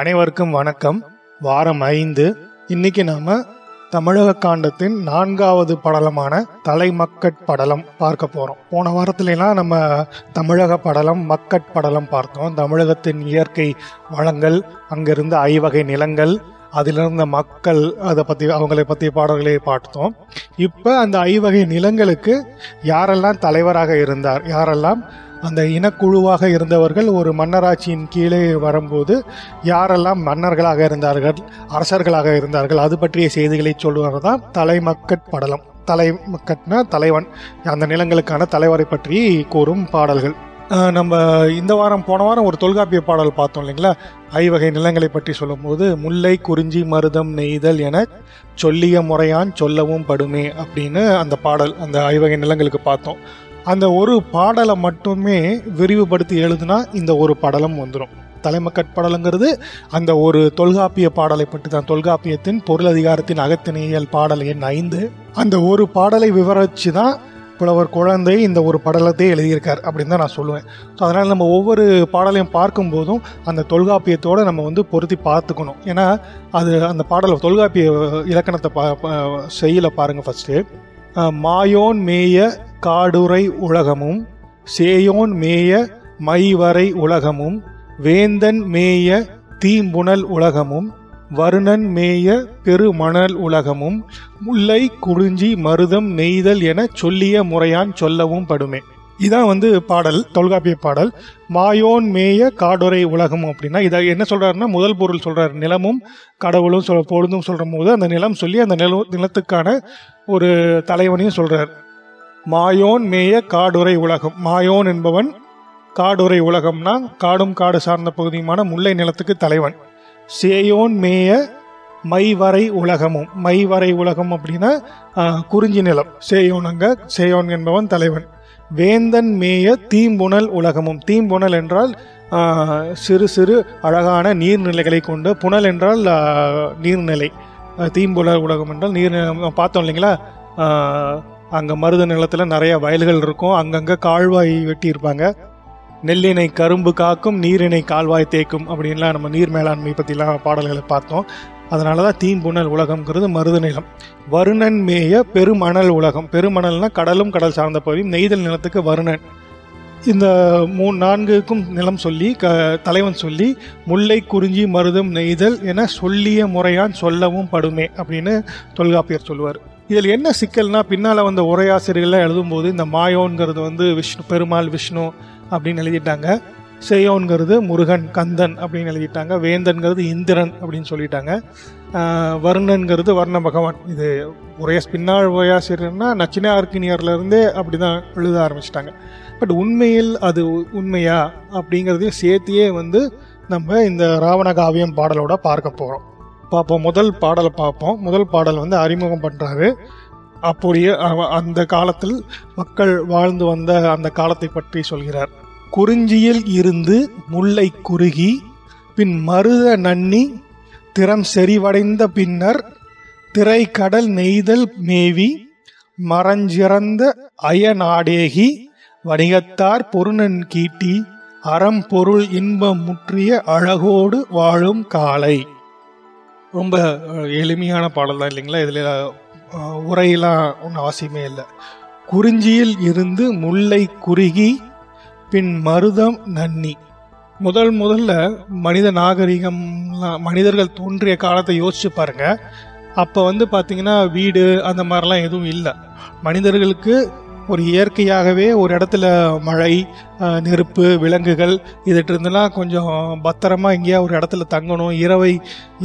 அனைவருக்கும் வணக்கம். வாரம் ஐந்து. இன்னைக்கு நாம தமிழக காண்டத்தின் நான்காவது படலமான தலைமக்கட் படலம் பார்க்க போறோம். போன வாரத்துலலாம் நம்ம தமிழக படலம் மக்கட் படலம் பார்த்தோம். தமிழகத்தின் இயற்கை வளங்கள் அங்கிருந்த ஐவகை நிலங்கள் அதிலிருந்த மக்கள் அதை பற்றி அவங்களை பற்றி பாடல்களை பார்த்தோம். இப்போ அந்த ஐவகை நிலங்களுக்கு யாரெல்லாம் தலைவராக இருந்தார் யாரெல்லாம் அந்த இனக்குழுவாக இருந்தவர்கள் ஒரு மன்னராட்சியின் கீழே வரும்போது யாரெல்லாம் மன்னர்களாக இருந்தார்கள் அரசர்களாக இருந்தார்கள் அது பற்றிய செய்திகளை சொல்வது தான் தலைமக்கட் படலம். தலைமக்கட்னா தலைவன் அந்த நிலங்களுக்கான தலைவரை பற்றி கூறும் பாடல்கள். நம்ம இந்த வாரம் போன வாரம் ஒரு தொல்காப்பிய பாடல் பார்த்தோம் இல்லைங்களா? ஐவகை நிலங்களை பற்றி சொல்லும்போது முல்லை குறிஞ்சி மருதம் நெய்தல் என சொல்லிய முறையான் சொல்லவும் படுமே அப்படின்னு அந்த பாடல் அந்த ஐவகை நிலங்களுக்கு பார்த்தோம். அந்த ஒரு பாடலை மட்டுமே விரிவுபடுத்தி எழுதுனா இந்த ஒரு படலம் வந்துடும் தலைமக்கட்பாடலுங்கிறது அந்த ஒரு தொல்காப்பிய பாடலை பற்றி தான். தொல்காப்பியத்தின் பொருள் அதிகாரத்தின் அகத்தினியல் பாடல் எண் ஐந்து. அந்த ஒரு பாடலை விவரித்து தான் புலவர் குழந்தை இந்த ஒரு படலத்தை எழுதியிருக்கார் அப்படின்னு தான் நான் சொல்லுவேன். ஸோ அதனால் நம்ம ஒவ்வொரு பாடலையும் பார்க்கும்போதும் அந்த தொல்காப்பியத்தோடு நம்ம வந்து பொருத்தி பார்த்துக்கணும். ஏன்னா அது அந்த பாடலை தொல்காப்பிய இலக்கணத்தை பா செய்யலை பாருங்கள் ஃபஸ்ட்டு மாயோன் மேய காடுரை உலகமும் சேயோன் மேய மைவரை உலகமும் வேந்தன் மேய தீம்புணல் உலகமும் வருணன் மேய பெருமணல் உலகமும் முல்லை குறிஞ்சி மருதம் நெய்தல் என சொல்லிய முறையான் சொல்லவும் படுமே. இதான் வந்து பாடல் தொல்காப்பிய பாடல். மாயோன் மேய காடுரை உலகம் அப்படின்னா இதை என்ன சொல்கிறாருன்னா முதல் பொருள் சொல்கிறார் நிலமும் கடவுளும் சொல் பொழுதும் சொல்கிற போது அந்த நிலம் சொல்லி அந்த நில நிலத்துக்கான ஒரு தலைவனையும் சொல்கிறார் மாயோன் மேய காடுரை உலகம். மாயோன் என்பவன் காடுரை உலகம்னா காடும் காடு சார்ந்த பகுதியுமான முல்லை நிலத்துக்கு தலைவன். சேயோன் மேய மைவரை உலகமும். மைவரை உலகம் அப்படின்னா குறிஞ்சி நிலம். சேயோன் அங்க சேயோன் என்பவன் தலைவன். வேந்தன் மேய தீம்புணல் உலகமும். தீம்புணல் என்றால் சிறு சிறு அழகான நீர்நிலைகளை கொண்டு புனல் என்றால் நீர்நிலை. தீம்புணல் உலகம் என்றால் நீர் பார்த்தோம் இல்லைங்களா? அங்கே மருத நிலத்தில் நிறைய வயல்கள் இருக்கும். அங்கங்கே கால்வாய் வெட்டியிருப்பாங்க. நெல்லினை கரும்பு காக்கும் நீரினை கால்வாய் தேக்கும் அப்படின்லாம் நம்ம நீர் மேலாண்மை பற்றிலாம் பாடல்களை பார்த்தோம். அதனால தான் தீம்புணல் உலகம்ங்கிறது மருத நிலம். வருணன் மேய பெருமணல் உலகம். பெருமணல்னா கடலும் கடல் சார்ந்த பகுதி நெய்தல் நிலத்துக்கு வருணன். இந்த மூணு நான்குக்கும் நிலம் சொல்லி க தலைவன் சொல்லி முல்லை குறிஞ்சி மருதம் நெய்தல் என சொல்லிய முறையான் சொல்லவும் படுமே அப்படின்னு தொல்காப்பியர் சொல்லுவார் இதில் என்ன சிக்கல்னா பின்னால் வந்த உரையாசிரியர்கள்லாம் எழுதும்போது இந்த மாயோன்கிறது வந்து விஷ்ணு பெருமாள் விஷ்ணு அப்படின்னு எழுதிட்டாங்க. செய்யோன்கிறது முருகன் கந்தன் அப்படின்னு எழுதிட்டாங்க. வேந்தன்கிறது இந்திரன் அப்படின்னு சொல்லிட்டாங்க. வருணன்கிறது வர்ண பகவான். இது உரைய பின்னால் உரையாசிரியர்னா நச்சினார்கினியர்லேருந்தே அப்படி தான் எழுத ஆரம்பிச்சிட்டாங்க. பட் உண்மையில் அது உண்மையா அப்படிங்கிறதையும் சேர்த்தியே வந்து நம்ம இந்த ராவண காவியம் பாடலோட பார்க்க போகிறோம் பார்ப்போம். முதல் பாடலை பார்ப்போம். முதல் பாடல் வந்து அறிமுகம் பண்ணுறாரு அப்படியே அந்த காலத்தில் மக்கள் வாழ்ந்து வந்த அந்த காலத்தை பற்றி சொல்கிறார். குறிஞ்சியில் இருந்து முல்லை குறுகி பின் மருத நன்னி திறம் செறிவடைந்த பின்னர் திரை கடல் நெய்தல் மேவி மரஞ்சிறந்த அயநாடேகி வணிகத்தார் பொருணன் கீட்டி அறம் பொருள் இன்பம் முற்றிய அழகோடு வாழும் காலை. ரொம்ப எளிமையான பாடல் தான் இல்லைங்களா? இதில் உரையெல்லாம் ஒன்றும் அவசியமே இல்லை. குறிஞ்சியில் இருந்து முல்லை குறுகி பின் மருதம் நன்னி. முதல் முதல்ல மனித நாகரிகம்லாம் மனிதர்கள் தோன்றிய காலத்தை யோசிச்சு பாருங்க. அப்போ வந்து பார்த்தீங்கன்னா வீடு அந்த மாதிரிலாம் எதுவும் இல்லை. மனிதர்களுக்கு ஒரு இயற்கையாகவே ஒரு இடத்துல மழை நெருப்பு விலங்குகள் இருந்தெல்லாம் கொஞ்சம் பத்திரமா எங்கேயா ஒரு இடத்துல தங்கணும் இரவை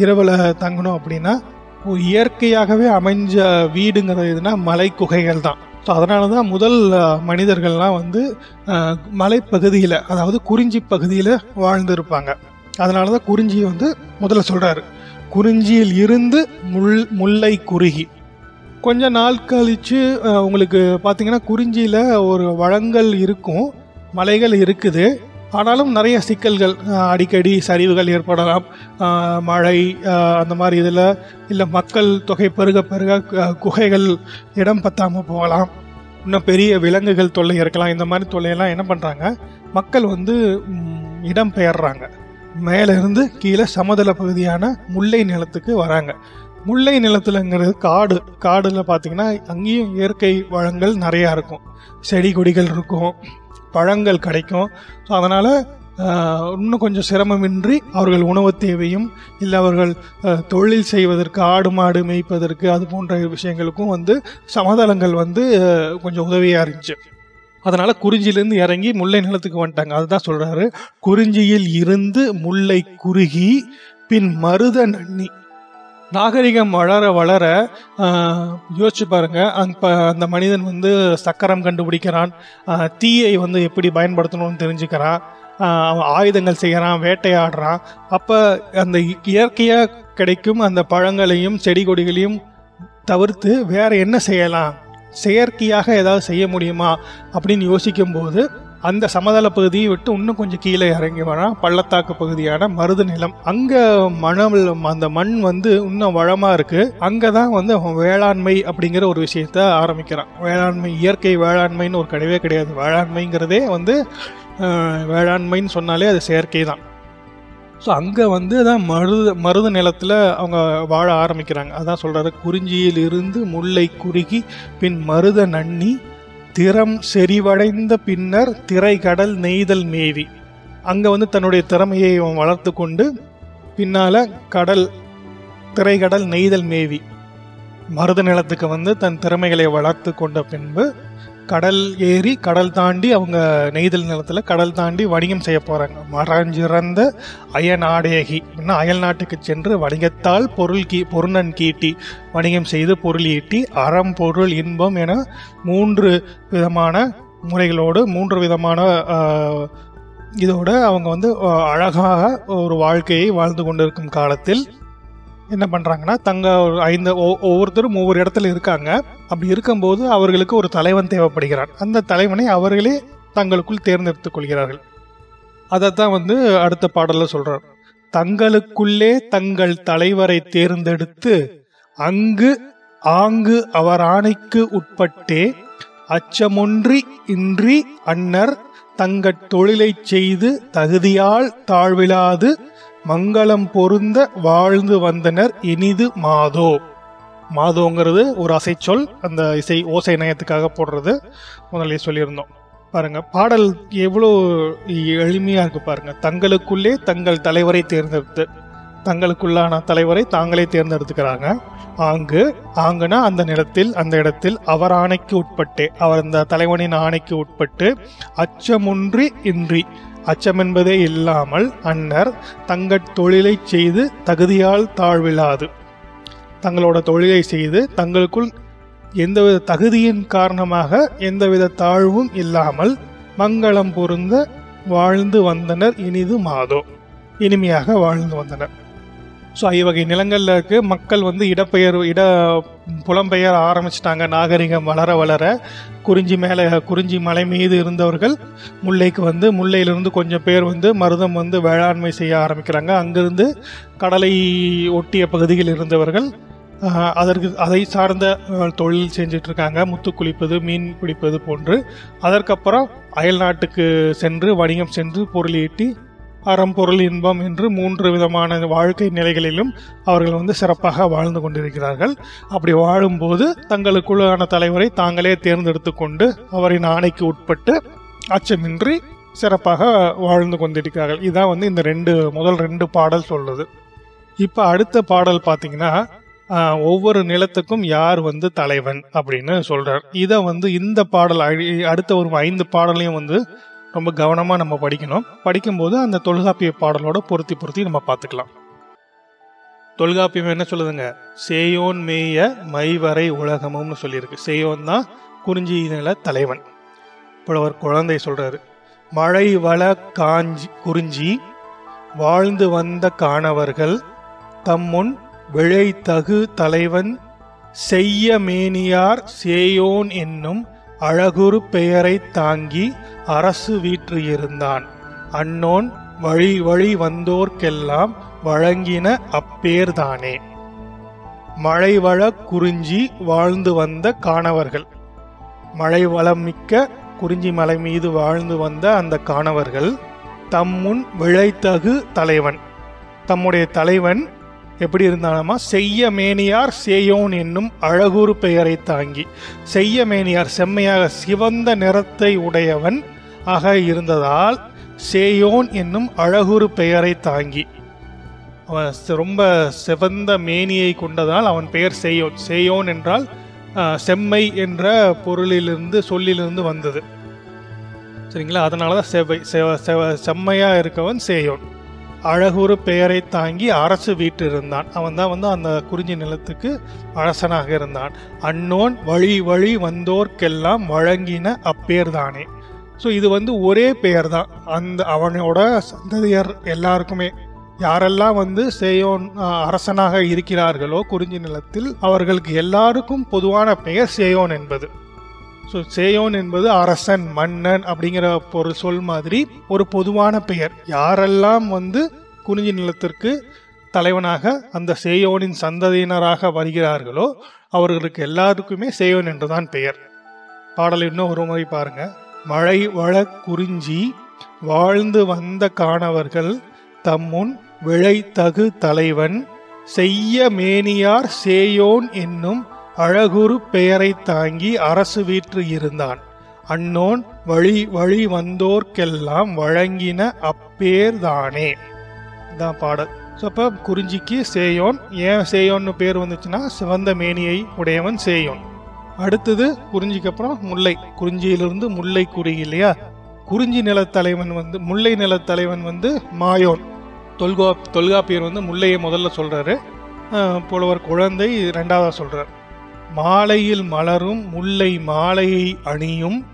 இரவில் தங்கணும் அப்படின்னா ஒரு இயற்கையாகவே அமைஞ்ச வீடுங்கிறது எதுனா மலை குகைகள் தான். ஸோ அதனால தான் முதல் மனிதர்கள்லாம் வந்து மலைப்பகுதியில் அதாவது குறிஞ்சி பகுதியில் வாழ்ந்துருப்பாங்க. அதனால தான் குறிஞ்சி வந்து முதல்ல சொல்கிறாரு குறிஞ்சியில் இருந்து முள் முல்லை குறுகி. கொஞ்ச நாள் கழித்து உங்களுக்கு பார்த்திங்கன்னா குறிஞ்சியில் ஒரு வளங்கள் இருக்கும் மலைகள் இருக்குது. ஆனாலும் நிறைய சிக்கல்கள் அடிக்கடி சரிவுகள் ஏற்படலாம். மழை அந்த மாதிரி இதில் இல்லை மக்கள் தொகை பெருக பெருக குகைகள் இடம் பத்தாமல் போகலாம். இன்னும் பெரிய விலங்குகள் தொல்லை இருக்கலாம் இந்த மாதிரி தொல்லையெல்லாம் என்ன பண்ணுறாங்க மக்கள் வந்து இடம் பெயர்றாங்க. மேலேருந்து கீழே சமதள பகுதியான முல்லை நிலத்துக்கு வராங்க. முல்லை நிலத்துலங்கிறது காடு காடில் பார்த்தீங்கன்னா அங்கேயும் இயற்கை வளங்கள் நிறையா இருக்கும். செடி கொடிகள் இருக்கும் பழங்கள் கிடைக்கும். ஸோ அதனால் இன்னும் கொஞ்சம் சிரமமின்றி அவர்கள் உணவு தேவையும் இல்லை அவர்கள் தொழில் செய்வதற்கு ஆடு மாடு மேய்ப்பதற்கு அது போன்ற விஷயங்களுக்கும் வந்து சமதளங்கள் வந்து கொஞ்சம் உதவியாக இருந்துச்சு. அதனால் குறிஞ்சியிலேருந்து இறங்கி முல்லை நிலத்துக்கு வந்துட்டாங்க. அதுதான் சொல்கிறாரு குறிஞ்சியில் இருந்து முல்லை குறுகி பின் மருத நன்னி. நாகரிகம் வளர வளர யோசிச்சு பாருங்க. அந்த அந்த மனிதன் வந்து சக்கரம் கண்டுபிடிக்கிறான். தீயை வந்து எப்படி பயன்படுத்தணும்னு தெரிஞ்சுக்கிறான். அவன் ஆயுதங்கள் செய்கிறான் வேட்டையாடுறான். அப்போ அந்த இ- கிடைக்கும் அந்த பழங்களையும் செடி கொடிகளையும் தவிர்த்து வேற என்ன செய்யலாம்? செயற்கையாக ஏதாவது செய்ய முடியுமா? அப்படின்னு யோசிக்கும்போது அந்த சமதள பகுதியை விட்டு இன்னும் கொஞ்சம் கீழே இறங்கி வரான் பள்ளத்தாக்கு பகுதியான மருது நிலம். அங்க மணல் அந்த மண் வந்து இன்னும் வளமா இருக்கு. அங்கதான் வந்து அவன் வேளாண்மை அப்படிங்கிற ஒரு விஷயத்த ஆரம்பிக்கிறான். வேளாண்மை இயற்கை வேளாண்மைன்னு ஒரு கிடையவே கிடையாது. வேளாண்மைங்கிறதே வந்து வேளாண்மைன்னு சொன்னாலே அது செயற்கை தான் ஸோ அங்கே வந்து தான் மருத மருத நிலத்தில் அவங்க வாழ ஆரம்பிக்கிறாங்க. அதான் சொல்கிறாரு குறிஞ்சியில் இருந்து முல்லை குறுகி பின் மருத நன்னி திறம் செறிவடைந்த பின்னர் திரைகடல் நெய்தல் மேவி. அங்கே வந்து தன்னுடைய திறமையை அவன் வளர்த்து கொண்டு பின்னால் கடல் திரைகடல் நெய்தல் மேவி. மருத நிலத்துக்கு வந்து தன் திறமைகளை வளர்த்து கொண்ட பின்பு கடல் ஏறி கடல் தாண்டி அவங்க நெய்தல் நிலத்தில் கடல் தாண்டி வணிகம் செய்ய போகிறாங்க மரஞ்சிறந்த அயநாடேகி இன்னும் அயல் நாட்டுக்கு சென்று வணிகத்தால் பொருள் கீ பொருணன் கீட்டி வணிகம் செய்து பொருள் ஈட்டி அறம் பொருள் இன்பம் என மூன்று விதமான முறைகளோடு மூன்று விதமான இதோட அவங்க வந்து அழகாக ஒரு வாழ்க்கையை வாழ்ந்து கொண்டிருக்கும் காலத்தில் என்ன பண்ணுறாங்கன்னா தங்க ஐந்து ஒ- ஒவ்வொருத்தரும் ஒவ்வொரு இடத்துல இருக்காங்க. அப்படி இருக்கும்போது அவர்களுக்கு ஒரு தலைவன் தேவைப்படுகிறான். அந்த தலைவனை அவர்களே தங்களுக்குள் தேர்ந்தெடுத்துக் கொள்கிறார்கள். அதைத்தான் வந்து அடுத்த பாடலில் சொல்கிறார் தங்களுக்குள்ளே தங்கள் தலைவரை தேர்ந்தெடுத்து அங்கு ஆங்கு அவர் ஆணைக்கு உட்பட்டே அச்சமொன்றி இன்றி அன்னர் தங்கள் தொழிலைச் செய்து தகுதியால் தாழ்விலாது மங்களம் பொருந்த வாழ்ந்து வந்தனர் இனிது மாதோ. மாதோங்கிறது ஒரு அசைச்சொல். அந்த இசை ஓசை நயத்துக்காக போடுறது முதல்ல சொல்லியிருந்தோம். பாருங்க பாடல் எவ்வளோ எளிமையாக இருக்கு பாருங்க. தங்களுக்குள்ளே தங்கள் தலைவரை தேர்ந்தெடுத்து தங்களுக்குள்ளான தலைவரை தாங்களே தேர்ந்தெடுத்துக்கிறாங்க. ஆங்கு ஆங்குனா அந்த நிலத்தில் அந்த இடத்தில் அவர் ஆணைக்கு உட்பட்டே அவர் அந்த தலைவனின் ஆணைக்கு உட்பட்டு அச்சமுன்றி இன்றி அச்சம் என்பதே இல்லாமல் அன்னர் தங்கள் தொழிலை செய்து தகுதியால் தாழ்விழாது. தங்களோட தொழிலை செய்து தங்களுக்குள் எந்தவித தகுதியின் காரணமாக எந்தவித தாழ்வும் இல்லாமல் மங்களம் பொருந்த வாழ்ந்து வந்தனர். இனிது மாதோ. இனிமையாக வாழ்ந்து வந்தனர். ஸோ ஐவகை நிலங்களில் இருக்கு. மக்கள் வந்து இடப்பெயர் இட புலம்பெயர் ஆரம்பிச்சிட்டாங்க. நாகரிகம் வளர வளர குறிஞ்சி மேலே குறிஞ்சி மலை மீது இருந்தவர்கள் முல்லைக்கு வந்து முல்லையிலிருந்து கொஞ்சம் பேர் வந்து மருதம் வந்து வேளாண்மை செய்ய ஆரம்பிக்கிறாங்க. அங்கிருந்து கடலை ஒட்டிய பகுதியில் இருந்தவர்கள் அதற்கு அதை சார்ந்த தொழில் செஞ்சிட்ருக்காங்க. முத்து குளிப்பது மீன் பிடிப்பது போன்று. அதற்கப்புறம் அயல் நாட்டுக்கு சென்று வணிகம் சென்று பொருள் ஈட்டி அறம் பொருள் இன்பம் என்று மூன்று விதமான வாழ்க்கை நிலைகளிலும் அவர்கள் வந்து சிறப்பாக வாழ்ந்து கொண்டிருக்கிறார்கள். அப்படி வாழும்போது தங்களுக்குள்ளான தலைவரை தாங்களே தேர்ந்தெடுத்து கொண்டு அவரின் ஆணைக்கு உட்பட்டு அச்சமின்றி சிறப்பாக வாழ்ந்து கொண்டிருக்கிறார்கள். இதான் வந்து இந்த ரெண்டு முதல் ரெண்டு பாடல் சொல்லுது இப்போ அடுத்த பாடல் பார்த்தீங்கன்னா ஒவ்வொரு நிலத்துக்கும் யார் வந்து தலைவன் அப்படின்னு சொல்றார். இதை வந்து இந்த பாடல் அடுத்த ஒரு ஐந்து பாடலையும் வந்து ரொம்ப கவனமாக நம்ம படிக்கணும். படிக்கும்போது அந்த தொல்காப்பிய பாடலோட பொருத்தி பொருத்தி நம்ம பார்த்துக்கலாம். தொல்காப்பியம் என்ன சொல்லுதுங்க? சேயோன் மேய மைவரை உலகமும்னு சொல்லியிருக்கு. சேயோன் தான் குறிஞ்சி நில தலைவன் புலவர் குழந்தை சொல்றாரு. மழை வள காஞ்சி குறிஞ்சி வாழ்ந்து வந்த காணவர்கள் தம்முன் விழைத்தகு தலைவன் செய்ய மேனியார் சேயோன் என்னும் அழகுரு பெயரைத் தாங்கி அரசு வீற்றிருந்தான் அன்னோன் வழி வழி வந்தோர்க்கெல்லாம் வழங்கின அப்பேர்தானே. மழைவள குறிஞ்சி வாழ்ந்து வந்த காணவர்கள். மழை வளம் மிக்க குறிஞ்சி மலை மீது வாழ்ந்து வந்த அந்த காணவர்கள் தம்முன் விழைத்தகு தலைவன். தம்முடைய தலைவன் எப்படி இருந்தாலுமா செய்ய மேனியார் சேயோன் என்னும் அழகுறு பெயரை தாங்கி செய்ய மேனியார் செம்மையாக சிவந்த நிறத்தை உடையவன் ஆக இருந்ததால் சேயோன் என்னும் அழகுறு பெயரை தாங்கி அவன் ரொம்ப சிவந்த மேனியை கொண்டதால் அவன் பெயர் சேயோன் சேயோன் என்றால் செம்மை என்ற பொருளிலிருந்து சொல்லிலிருந்து வந்தது. சரிங்களா? அதனால தான் செவ்வை செவ செவ செம்மையாக இருக்கவன் சேயோன். அழகுறு பெயரை தாங்கி அரசு வீட்டிருந்தான் அவன் தான் வந்து அந்த குறிஞ்சி நிலத்துக்கு அரசனாக இருந்தான். அன்னோன் வழி வழி வந்தோர்க்கெல்லாம் வழங்கின அப்பேர்தானே. ஸோ இது வந்து ஒரே பெயர் தான் அந்த அவனோட சந்ததியர் எல்லாருக்குமே. யாரெல்லாம் வந்து சேயோன் அரசனாக இருக்கிறார்களோ குறிஞ்சி நிலத்தில் அவர்களுக்கு எல்லாருக்கும் பொதுவான பெயர் சேயோன் என்பது. ஸோ சேயோன் என்பது அரசன் மன்னன் அப்படிங்கிற ஒரு சொல் மாதிரி ஒரு பொதுவான பெயர். யாரெல்லாம் வந்து குறிஞ்சி நிலத்திற்கு தலைவனாக அந்த சேயோனின் சந்ததியினராக வருகிறார்களோ அவர்களுக்கு எல்லாருக்குமே சேயோன் என்றுதான் பெயர். பாடல் இன்னும் ஒரு முறை பாருங்க. மழை வள குறிஞ்சி வாழ்ந்து வந்த காணவர்கள் தம்முன் விழைத்தகு தலைவன் செய்ய மேனியார் சேயோன் என்னும் அழகுரு பெயரை தாங்கி அரசு வீற்று இருந்தான். அன்னோன் வழி வழி வந்தோர்க்கெல்லாம் வழங்கின அப்பேர்தானே இதான் பாடல். ஸோ அப்போ குறிஞ்சிக்கு சேயோன் ஏன் சேயோன்னு பேர் வந்துச்சுன்னா சிவந்த மேனியை உடையவன் சேயோன். அடுத்தது குறிஞ்சிக்கு அப்புறம் முல்லை. குறிஞ்சியிலிருந்து முல்லை குறி இல்லையா? குறிஞ்சி நிலத்தலைவன் வந்து முல்லை நிலத்தலைவன் வந்து மாயோன். தொல்கா தொல்காப்பியர் வந்து முல்லையை முதல்ல சொல்கிறாரு புலவர் குழந்தை ரெண்டாவதாக சொல்கிறார் மாலையில் மலரும் முல்லை மாலையை அணியும்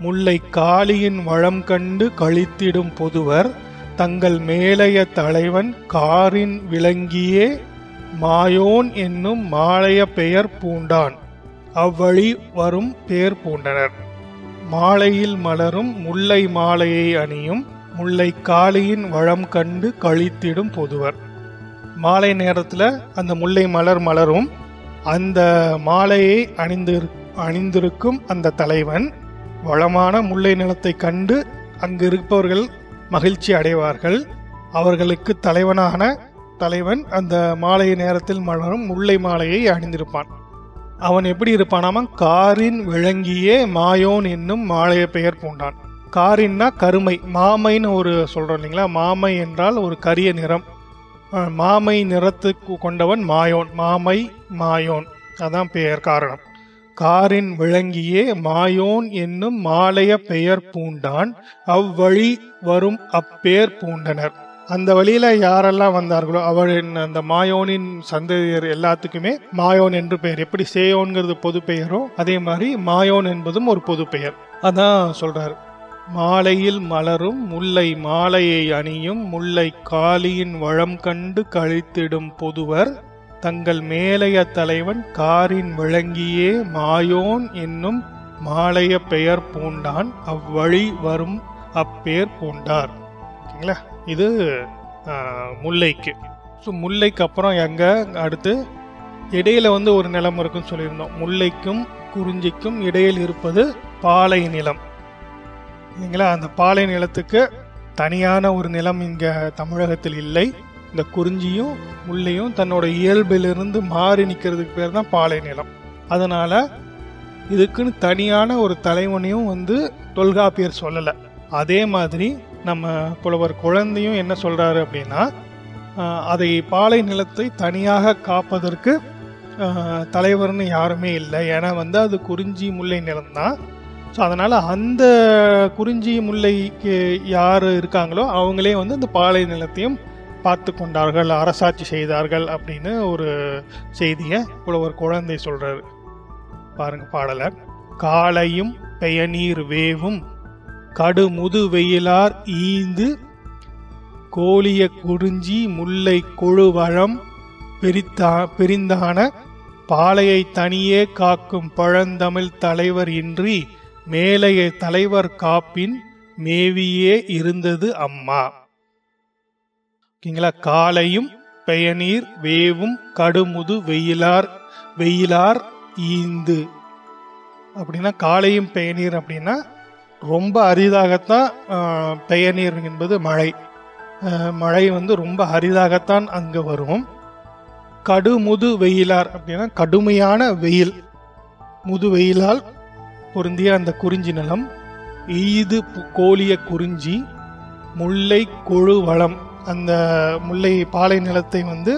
முல்லை காளியின் வளம் கண்டு கழித்திடும் பொதுவர் தங்கள் மேலைய தலைவன் காரின் விளங்கியே மாயோன் என்னும் மாலைய பெயர் பூண்டான். அவ்வழி வரும் பேர் பூண்டனர். மாலையில் மலரும் முல்லை மாலையை அணியும் முல்லை காளியின் வளம் கண்டு கழித்திடும் பொதுவர். மாலை நேரத்தில் அந்த முல்லை மலர் மலரும் அந்த மாலையை அணிந்து அணிந்திருக்கும் அந்த தலைவன் வளமான முல்லை நிலத்தை கண்டு அங்கு இருப்பவர்கள் மகிழ்ச்சி அடைவார்கள். அவர்களுக்கு தலைவனான தலைவன் அந்த மாலை நேரத்தில் மலரும் முல்லை மாலையை அணிந்திருப்பான். அவன் எப்படி இருப்பானாமா? காரின் விளங்கியே மாயோன் என்னும் மாலைய பெயர் பூண்டான். காரின்னா கருமை மாமைன்னு ஒரு சொல்கிறோம் இல்லைங்களா? மாமை என்றால் ஒரு கரிய நிறம். மாமை நிறத்துக்கு கொண்டவன் மாயோன் மாமை மாயோன். அதான் பெயர் காரணம். காரின் விளங்கியே மாயோன் என்னும் மாலைய பெயர் பூண்டான். அவ்வழி வரும் அப்பேர் பூண்டனர். அந்த வழியில யாரெல்லாம் வந்தார்களோ அவரின் அந்த மாயோனின் சந்ததியர் எல்லாத்துக்குமே மாயோன் என்று பெயர். எப்படி சேயோன்கிறது பொது பெயரோ அதே மாதிரி மாயோன் என்பதும் ஒரு பொது பெயர். அதான் சொல்றாரு. மாலையில் மலரும் முல்லை மாலையை அணியும் முல்லை காளியின் வளம் கண்டு கழித்திடும் பொதுவர் தங்கள் மேலைய தலைவன் காரின் விளங்கியே மாயோன் என்னும் மாலைய பெயர் பூண்டான். அவ்வழி வரும் அப்பேர் பூண்டார். ஓகேங்களா? இது முல்லைக்கு. ஸோ முல்லைக்கு அப்புறம் எங்கே? அடுத்து இடையில வந்து ஒரு நிலம் இருக்குன்னு சொல்லியிருந்தோம். முல்லைக்கும் குறிஞ்சிக்கும் இடையில் இருப்பது பாலை நிலம். இல்லைங்களா அந்த பாலை நிலத்துக்கு தனியான ஒரு நிலம் இங்கே தமிழகத்தில் இல்லை. இந்த குறிஞ்சியும் முள்ளையும் தன்னோட இயல்பிலிருந்து மாறி நிற்கிறதுக்கு பேர் தான் பாலை நிலம். அதனால் இதுக்குன்னு தனியான ஒரு தலைவனையும் வந்து தொல்காப்பியர் சொல்லலை. அதே மாதிரி நம்ம புலவர் குழந்தையும் என்ன சொல்கிறாரு அப்படின்னா அதை பாலை நிலத்தை தனியாக காப்பதற்கு தலைவர்னு யாருமே இல்லை. ஏன்னா வந்து அது குறிஞ்சி முல்லை நிலம்தான். ஸோ அதனால் அந்த குறிஞ்சி முல்லைக்கு யார் இருக்காங்களோ அவங்களே வந்து அந்த பாலை நிலத்தையும் பார்த்து கொண்டார்கள் அரசாட்சி செய்தார்கள் அப்படின்னு ஒரு செய்தியை புலவர் குழந்தை சொல்கிறாரு பாருங்க பாடலை. காலையும் பெயநீர் வேவும் கடுமுது வெயிலார் ஈந்து கோழிய குறிஞ்சி முல்லை கொழுவழம் பிரித்தா பிரிந்தான பாலையை தனியே காக்கும் பழந்தமிழ் தலைவர் இன்றி மேலைய தலைவர் காப்பின் மேவியே இருந்தது அம்மா. ஓகேங்களா? காலையும் பெயநீர் வேவும் கடுமுது வெயிலார் வெயிலார் ஈந்து. அப்படின்னா காலையும் பெயநீர் அப்படின்னா ரொம்ப அரிதாகத்தான் பெயநீர் என்பது மழை. மழை வந்து ரொம்ப அரிதாகத்தான் அங்கே வரும். கடுமுது வெயிலார் அப்படின்னா கடுமையான வெயில். முது வெயிலால் பொருந்திய அந்த குறிஞ்சி நிலம் ஈது கோழிய குறிஞ்சி முல்லை கொழு வளம். அந்த முல்லை பாலை நிலத்தை வந்து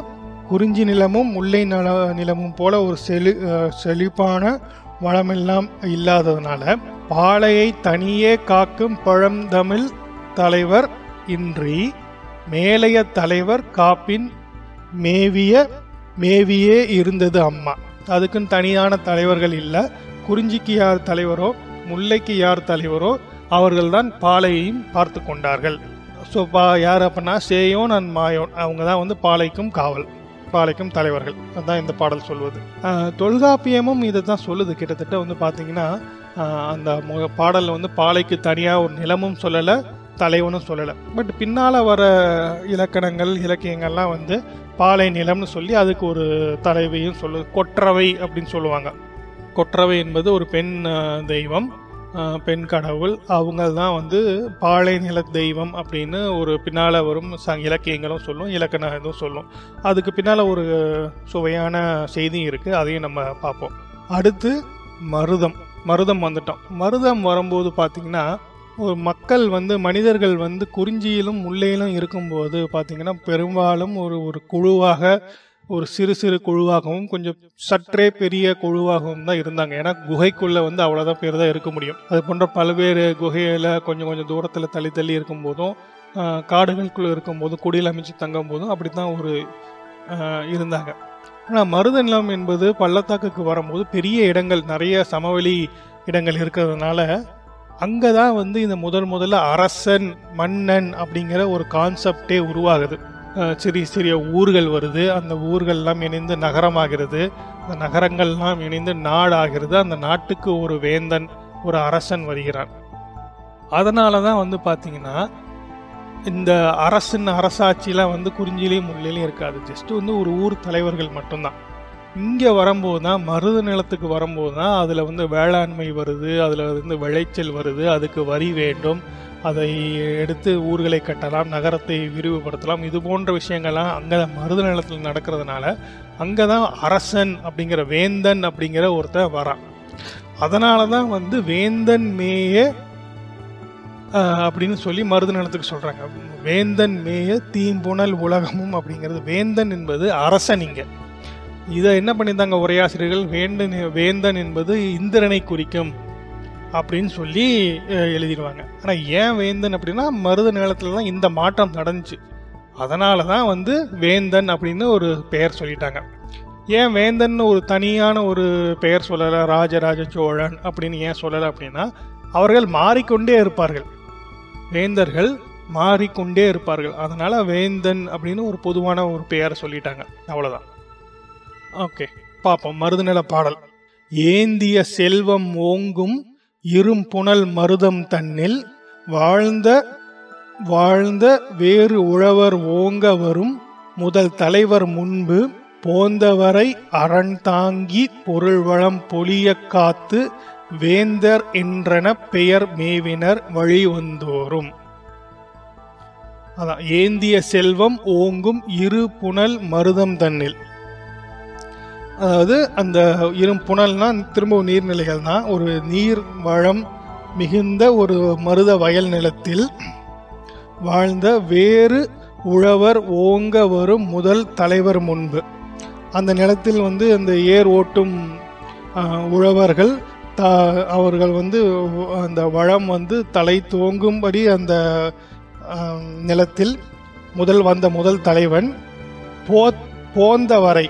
குறிஞ்சி நிலமும் முல்லை நில நிலமும் போல ஒரு செழி செழிப்பான வளமெல்லாம் இல்லாததுனால பாலையை தனியே காக்கும் பழந்தமிழ் தலைவர் இன்றி மேலைய தலைவர் காப்பின் மேவிய மேவியே இருந்தது அம்மா. அதுக்குன்னு தனியான தலைவர்கள் இல்லை. குறிஞ்சிக்கு யார் தலைவரோ முல்லைக்கு யார் தலைவரோ அவர்கள்தான் பாலையையும் பார்த்து கொண்டார்கள். ஸோ பா யார் அப்படின்னா சேயோன் அண்ட் மாயோன். அவங்க தான் வந்து பாலைக்கும் காவல் பாலைக்கும் தலைவர்கள். அதுதான் இந்த பாடல் சொல்வது. தொல்காப்பியமும் இதை தான் சொல்லுது. கிட்டத்தட்ட வந்து பார்த்தீங்கன்னா அந்த மு- பாடல்ல வந்து பாலைக்கு தனியாக ஒரு நிலமும் சொல்லலை தலைவனும் சொல்லலை. பட் பின்னால் வர இலக்கணங்கள் இலக்கியங்கள்லாம் வந்து பாலை நிலம்னு சொல்லி அதுக்கு ஒரு தலைவையும் சொல்லுது கொற்றவை அப்படின்னு சொல்லுவாங்க. கொற்றவை என்பது ஒரு பெண் தெய்வம் பெண் கடவுள். அவங்க தான் வந்து பாலை நில தெய்வம் அப்படின்னு ஒரு பின்னால் வரும் ச இலக்கியங்களும் சொல்லும் இலக்கண இதுவும் சொல்லும். அதுக்கு பின்னால் ஒரு சுவையான செய்தியும் இருக்குது அதையும் நம்ம பார்ப்போம். அடுத்து மருதம். மருதம் வந்துட்டோம். மருதம் வரும்போது பார்த்திங்கன்னா ஒரு மக்கள் வந்து மனிதர்கள் வந்து குறிஞ்சியிலும் முல்லையிலும் இருக்கும்போது பார்த்திங்கன்னா பெரும்பாலும் ஒரு ஒரு குழுவாக ஒரு சிறு சிறு குழுவாகவும் கொஞ்சம் சற்றே பெரிய குழுவாகவும் தான் இருந்தாங்க. ஏன்னா குகைக்குள்ளே வந்து அவ்வளோதான் பேர் தான் இருக்க முடியும். அது போன்ற பல்வேறு குகையில் கொஞ்சம் கொஞ்சம் தூரத்தில் தள்ளி தள்ளி இருக்கும்போதும் காடுகளுக்குள்ளே இருக்கும்போதும் குடியில் அமைச்சு தங்கும் போதும் அப்படி தான் ஒரு இருந்தாங்க. ஆனால் மருத நிலம் என்பது பள்ளத்தாக்குக்கு வரும்போது பெரிய இடங்கள் நிறைய சமவெளி இடங்கள் இருக்கிறதுனால அங்கே தான் வந்து இந்த முதல் முதல்ல அரசன் மன்னன் அப்படிங்கிற ஒரு கான்செப்டே உருவாகுது. சிறிய சிறிய ஊர்கள் வருது. அந்த ஊர்கள்லாம் இணைந்து நகரமாகிறது. அந்த நகரங்கள்லாம் இணைந்து நாடாகிறது. அந்த நாட்டுக்கு ஒரு வேந்தன் ஒரு அரசன் வருகிறான். அதனால தான் வந்து பார்த்திங்கன்னா இந்த அரசின் அரசாட்சியெலாம் வந்து குறிஞ்சிலையும் முள்ளிலையும் இருக்காது. ஜஸ்ட் வந்து ஒரு ஊர் தலைவர்கள் மட்டும்தான். இங்கே வரும்போது தான் மருத நிலத்துக்கு வரும்போது தான் அதில் வந்து வேளாண்மை வருது அதில் வந்து விளைச்சல் வருது அதுக்கு வரி வேண்டும். அதை எடுத்து ஊர்களை கட்டலாம் நகரத்தை விரிவுபடுத்தலாம். இது போன்ற விஷயங்கள்லாம் அங்கே மருத நிலத்தில் நடக்கிறதுனால அங்கே தான் அரசன் அப்படிங்கிற வேந்தன் அப்படிங்கிற ஒருத்தன் வரான். அதனால தான் வந்து வேந்தன் மேய அப்படின்னு சொல்லி மருத நிலத்துக்கு சொல்கிறாங்க வேந்தன் மேய தீம்புணல் உலகமும் அப்படிங்கிறது வேந்தன் என்பது அரசன் இங்கே. இதை என்ன பண்ணியிருந்தாங்க உரையாசிரியர்கள்? வேந்தன் வேந்தன் என்பது இந்திரனை குறிக்கும் அப்படின்னு சொல்லி எழுதிடுவாங்க. ஆனால் ஏன் வேந்தன் அப்படின்னா மருத நிலத்துல தான் இந்த மாற்றம் நடந்துச்சு. அதனால தான் வந்து வேந்தன் அப்படின்னு ஒரு பெயர் சொல்லிட்டாங்க. ஏன் வேந்தன் ஒரு தனியான ஒரு பெயர் சொல்லலை ராஜராஜ சோழன் அப்படின்னு ஏன் சொல்லலை அப்படின்னா அவர்கள் மாறிக்கொண்டே இருப்பார்கள். வேந்தர்கள் மாறிக்கொண்டே இருப்பார்கள். அதனால் வேந்தன் அப்படின்னு ஒரு பொதுவான ஒரு பெயரை சொல்லிட்டாங்க. அவ்வளோதான் ஓகே பார்ப்போம் மருதநில பாடல். ஏந்திய செல்வம் ஓங்கும் இரும் புனல் மருதம் தன்னில் வாழ்ந்த வாழ்ந்த வேறு உழவர் ஓங்க வரும் முதல் தலைவர் முன்பு போந்தவரை அரண் தாங்கி பொருள் வளம் பொலிய காத்து வேந்தர் என்றன பெயர் மேவினர் வழி வந்தோறும் அதான் ஏந்திய செல்வம் ஓங்கும் இரு புனல் மருதம் தன்னில். அதாவது அந்த இரும் புனல்னா திரும்பவும் நீர்நிலைகள் தான். ஒரு நீர் வளம் மிகுந்த ஒரு மருத வயல் நிலத்தில் வாழ்ந்த வேறு உழவர் ஓங்க வரும் முதல் தலைவர் முன்பு. அந்த நிலத்தில் வந்து அந்த ஏர் ஓட்டும் உழவர்கள் த அவர்கள் வந்து அந்த வளம் வந்து தலை துவங்கும்படி அந்த நிலத்தில் முதல் வந்த முதல் தலைவன் போ போந்தவரை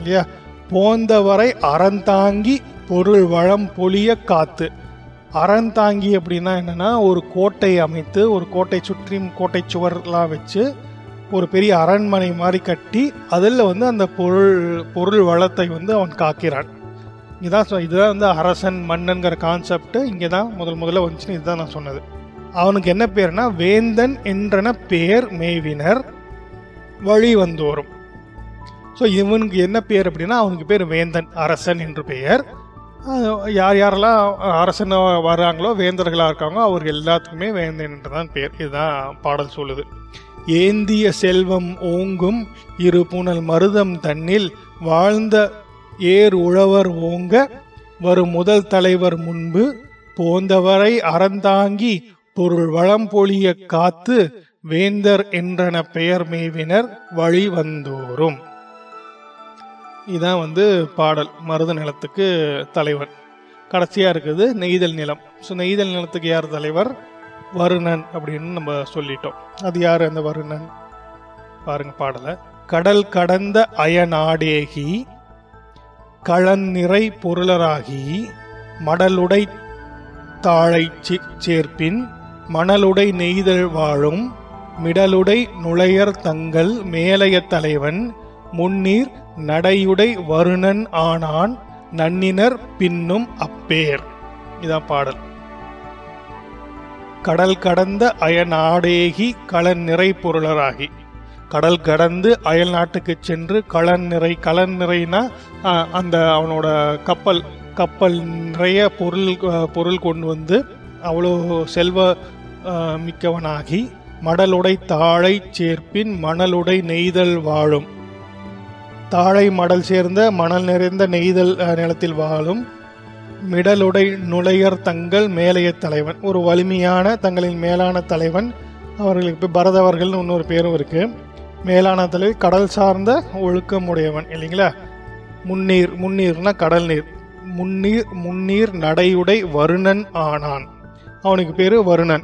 இல்லையா? போந்தவரை அறந்தாங்கி பொருள் வளம் பொலிய காத்து. அறந்தாங்கி அப்படின்னா என்னன்னா ஒரு கோட்டை அமைத்து ஒரு கோட்டை சுற்றியும் கோட்டை சுவர்லாம் வச்சு ஒரு பெரிய அரண்மனை மாதிரி கட்டி அதில் வந்து அந்த பொருள் பொருள் வளத்தை வந்து அவன் காக்கிறான். இதான் சொ- இதுதான் வந்து அரசன் மன்னன்கிற கான்செப்ட்டு இங்கே தான் முதல் முதல்ல வந்துச்சுன்னு இதுதான் நான் சொன்னது. அவனுக்கு என்ன பேர்னா வேந்தன் என்றன பேர் மேவினர் வழி வந்தோறும் ஸோ இவனுக்கு என்ன பேர் அப்படின்னா அவனுக்கு பேர் வேந்தன் அரசன் என்று பெயர். யார் யாரெல்லாம் அரசன் வர்றாங்களோ வேந்தர்களாக இருக்காங்களோ அவர் எல்லாத்துக்குமே வேந்தன் என்று தான் பேர். இதுதான் பாடல் சொல்லுது. ஏந்திய செல்வம் ஓங்கும் இரு புனல் மருதம் தன்னில் வாழ்ந்த ஏர் உழவர் ஓங்க வரும் முதல் தலைவர் முன்பு போந்தவரை அறந்தாங்கி பொருள் வளம் பொழிய காத்து வேந்தர் என்றன பெயர் மேவினர் வழி வந்தோறும். இதான் வந்து பாடல் மருத நிலத்துக்கு தலைவன். கடைசியாக இருக்குது நெய்தல் நிலம். ஸோ நெய்தல் நிலத்துக்கு யார் தலைவர்? வருணன் அப்படின்னு நம்ம சொல்லிட்டோம். அது யார் அந்த வருணன்? பாருங்க பாடலை. கடல் கடந்த அயநாடேகி களநிறை பொருளராகி மடலுடை தாழை சேர்ப்பின் மணலுடை நெய்தல் வாழும் மிடலுடை நுழையர் தங்கள் மேலைய தலைவன் முன்னீர் நடையுடை வருணன் ஆனான் நன்னினர் பின்னும் அப்பேர். இதான் பாடல். கடல் கடந்த அயநாடேகி களன் நிறை பொருளராகி. கடல் கடந்து அயல் நாட்டுக்கு சென்று களன் நிறை களன் நிறைனா அந்த அவனோட கப்பல் கப்பல் நிறைய பொருள் பொருள் கொண்டு வந்து அவ்வளோ செல்வ மிக்கவனாகி மடலுடை தாழை சேர்ப்பின் மணலுடை நெய்தல் வாழும். தாழை மடல் சேர்ந்த மணல் நிறைந்த நெய்தல் நிலத்தில் வாழும் மிடலுடை நுழையர் தங்கள் மேலைய தலைவன். ஒரு வலிமையான தங்களின் மேலான தலைவன். அவர்களுக்கு இப்போ பரதவர்கள்னு இன்னொரு பேரும் இருக்குது மேலான தலைவர் கடல் சார்ந்த ஒழுக்கமுடையவன் இல்லைங்களா? முன்னீர் முன்னீர்னா கடல் நீர். முன்னீர் முன்னீர் நடையுடை வருணன் ஆனான். அவனுக்கு பேர் வருணன்.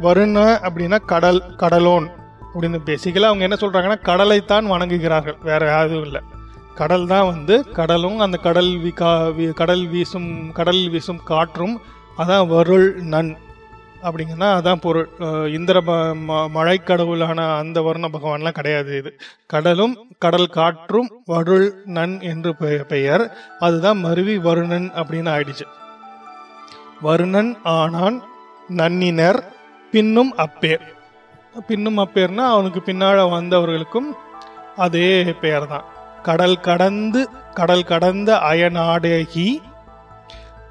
வருண அப்படின்னா கடல் கடலோன். அப்படின்னு பேசிக்கலாக அவங்க என்ன சொல்கிறாங்கன்னா கடலைத்தான் வணங்குகிறார்கள். வேறு யாரும் இல்லை. கடல் தான் வந்து கடலும் அந்த கடல் வீ கா- வீ- கடல் வீசும் கடல் வீசும் காற்றும் அதான் வருள் நன் அப்படிங்கன்னா அதான் பொருள். இந்திர ம- ம- மழைக்கடவுளான அந்த வருண பகவான்லாம் கிடையாது இது. கடலும் கடல் காற்றும் வருள் நன் என்று பெ- பெயர். அதுதான் மருவி வருணன் அப்படின்னு ஆயிடுச்சு. வருணன் ஆனான் நன்னினர் பின்னும் அப்பேர். பின்னும் அப்பேர்னா அவனுக்கு பின்னால் வந்தவர்களுக்கும் அதே பெயர் தான் கடல் கடந்து கடல் கடந்த அயநாடகி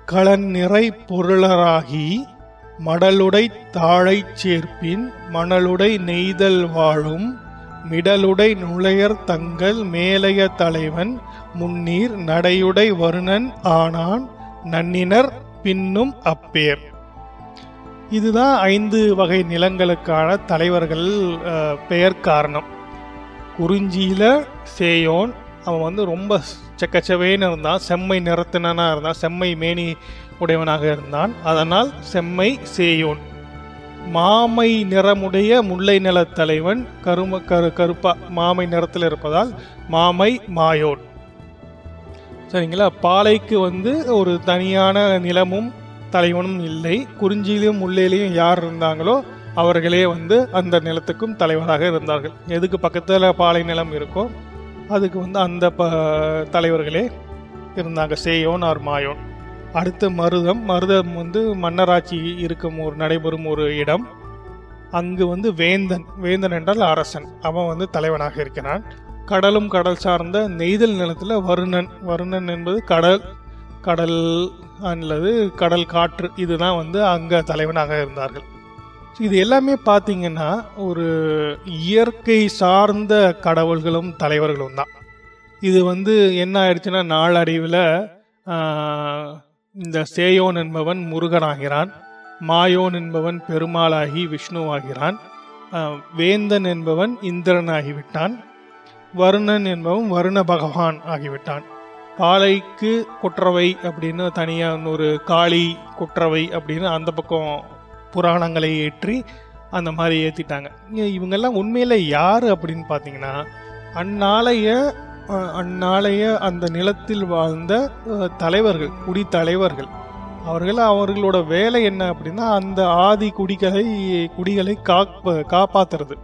களன் நிறை பொருளராகி மடலுடை தாழைச் சேர்ப்பின் மணலுடை நெய்தல் வாழும் மிடலுடை நுழையர் தங்கள் மேலைய தலைவன் முன்னீர் நடையுடை வருணன் ஆனான் நன்னினர் பின்னும் அப்பேர். இதுதான் ஐந்து வகை நிலங்களுக்கான தலைவர்கள் பெயர் காரணம். குறிஞ்சியில் சேயோன் அவன் வந்து ரொம்ப செக்கச்சவேன்னு இருந்தான் செம்மை நிறத்தினனாக இருந்தான் செம்மை மேனி உடையவனாக இருந்தான். அதனால் செம்மை சேயோன். மாமை நிறமுடைய முல்லை நிலத் தலைவன் கரும கரு கருப்பா மாமை நிறத்தில் இருப்பதால் மாமை மாயோன். சரிங்களா? பாலைக்கு வந்து ஒரு தனியான நிலமும் தலைவனும் இல்லை. குறிஞ்சியிலும் முல்லையிலையும் யார் இருந்தாங்களோ அவர்களே வந்து அந்த நிலத்துக்கும் தலைவராக இருந்தார்கள். எதுக்கு பக்கத்தில் பாலை நிலம் இருக்கோ அதுக்கு வந்து அந்த ப தலைவர்களே இருந்தாங்க. சேயோன் ஆர் மாயோன். அடுத்து மருதம். மருதம் வந்து மன்னராட்சி இருக்கும் ஒரு நடைபெறும் ஒரு இடம். அங்கு வந்து வேந்தன். வேந்தன் என்றால் அரசன். அவன் வந்து தலைவனாக இருக்கிறான். கடலும் கடல் சார்ந்த நெய்தல் நிலத்தில் வருணன். வருணன் என்பது கடல் கடல் அல்லது கடல் காற்று இதுதான் வந்து அங்கே தலைவனாக இருந்தார்கள். இது எல்லாமே பார்த்திங்கன்னா ஒரு இயற்கை சார்ந்த கடவுள்களும் தலைவர்களும் தான். இது வந்து என்ன ஆயிடுச்சுன்னா நாளடைவில் இந்த சேயோன் என்பவன் முருகனாகிறான் மாயோன் என்பவன் பெருமாளாகி விஷ்ணுவாகிறான் வேந்தன் என்பவன் இந்திரன் ஆகிவிட்டான். வருணன் என்பவன் வருண பகவான் ஆகிவிட்டான். பாலைக்கு குற்றவை அப்படின்னு தனியாக ஒரு காளி குற்றவை அப்படின்னு அந்த பக்கம் புராணங்களை ஏற்றி அந்த மாதிரி ஏற்றிட்டாங்க இவங்கெல்லாம் உண்மையில் யார் அப்படின்னு பார்த்தீங்கன்னா அந்நாளைய அந்நாளைய அந்த நிலத்தில் வாழ்ந்த தலைவர்கள் குடி தலைவர்கள். அவர்கள் அவர்களோட வேலை என்ன அப்படின்னா அந்த ஆதி குடிகளை குடிகளை காப்ப காப்பாத்துறது.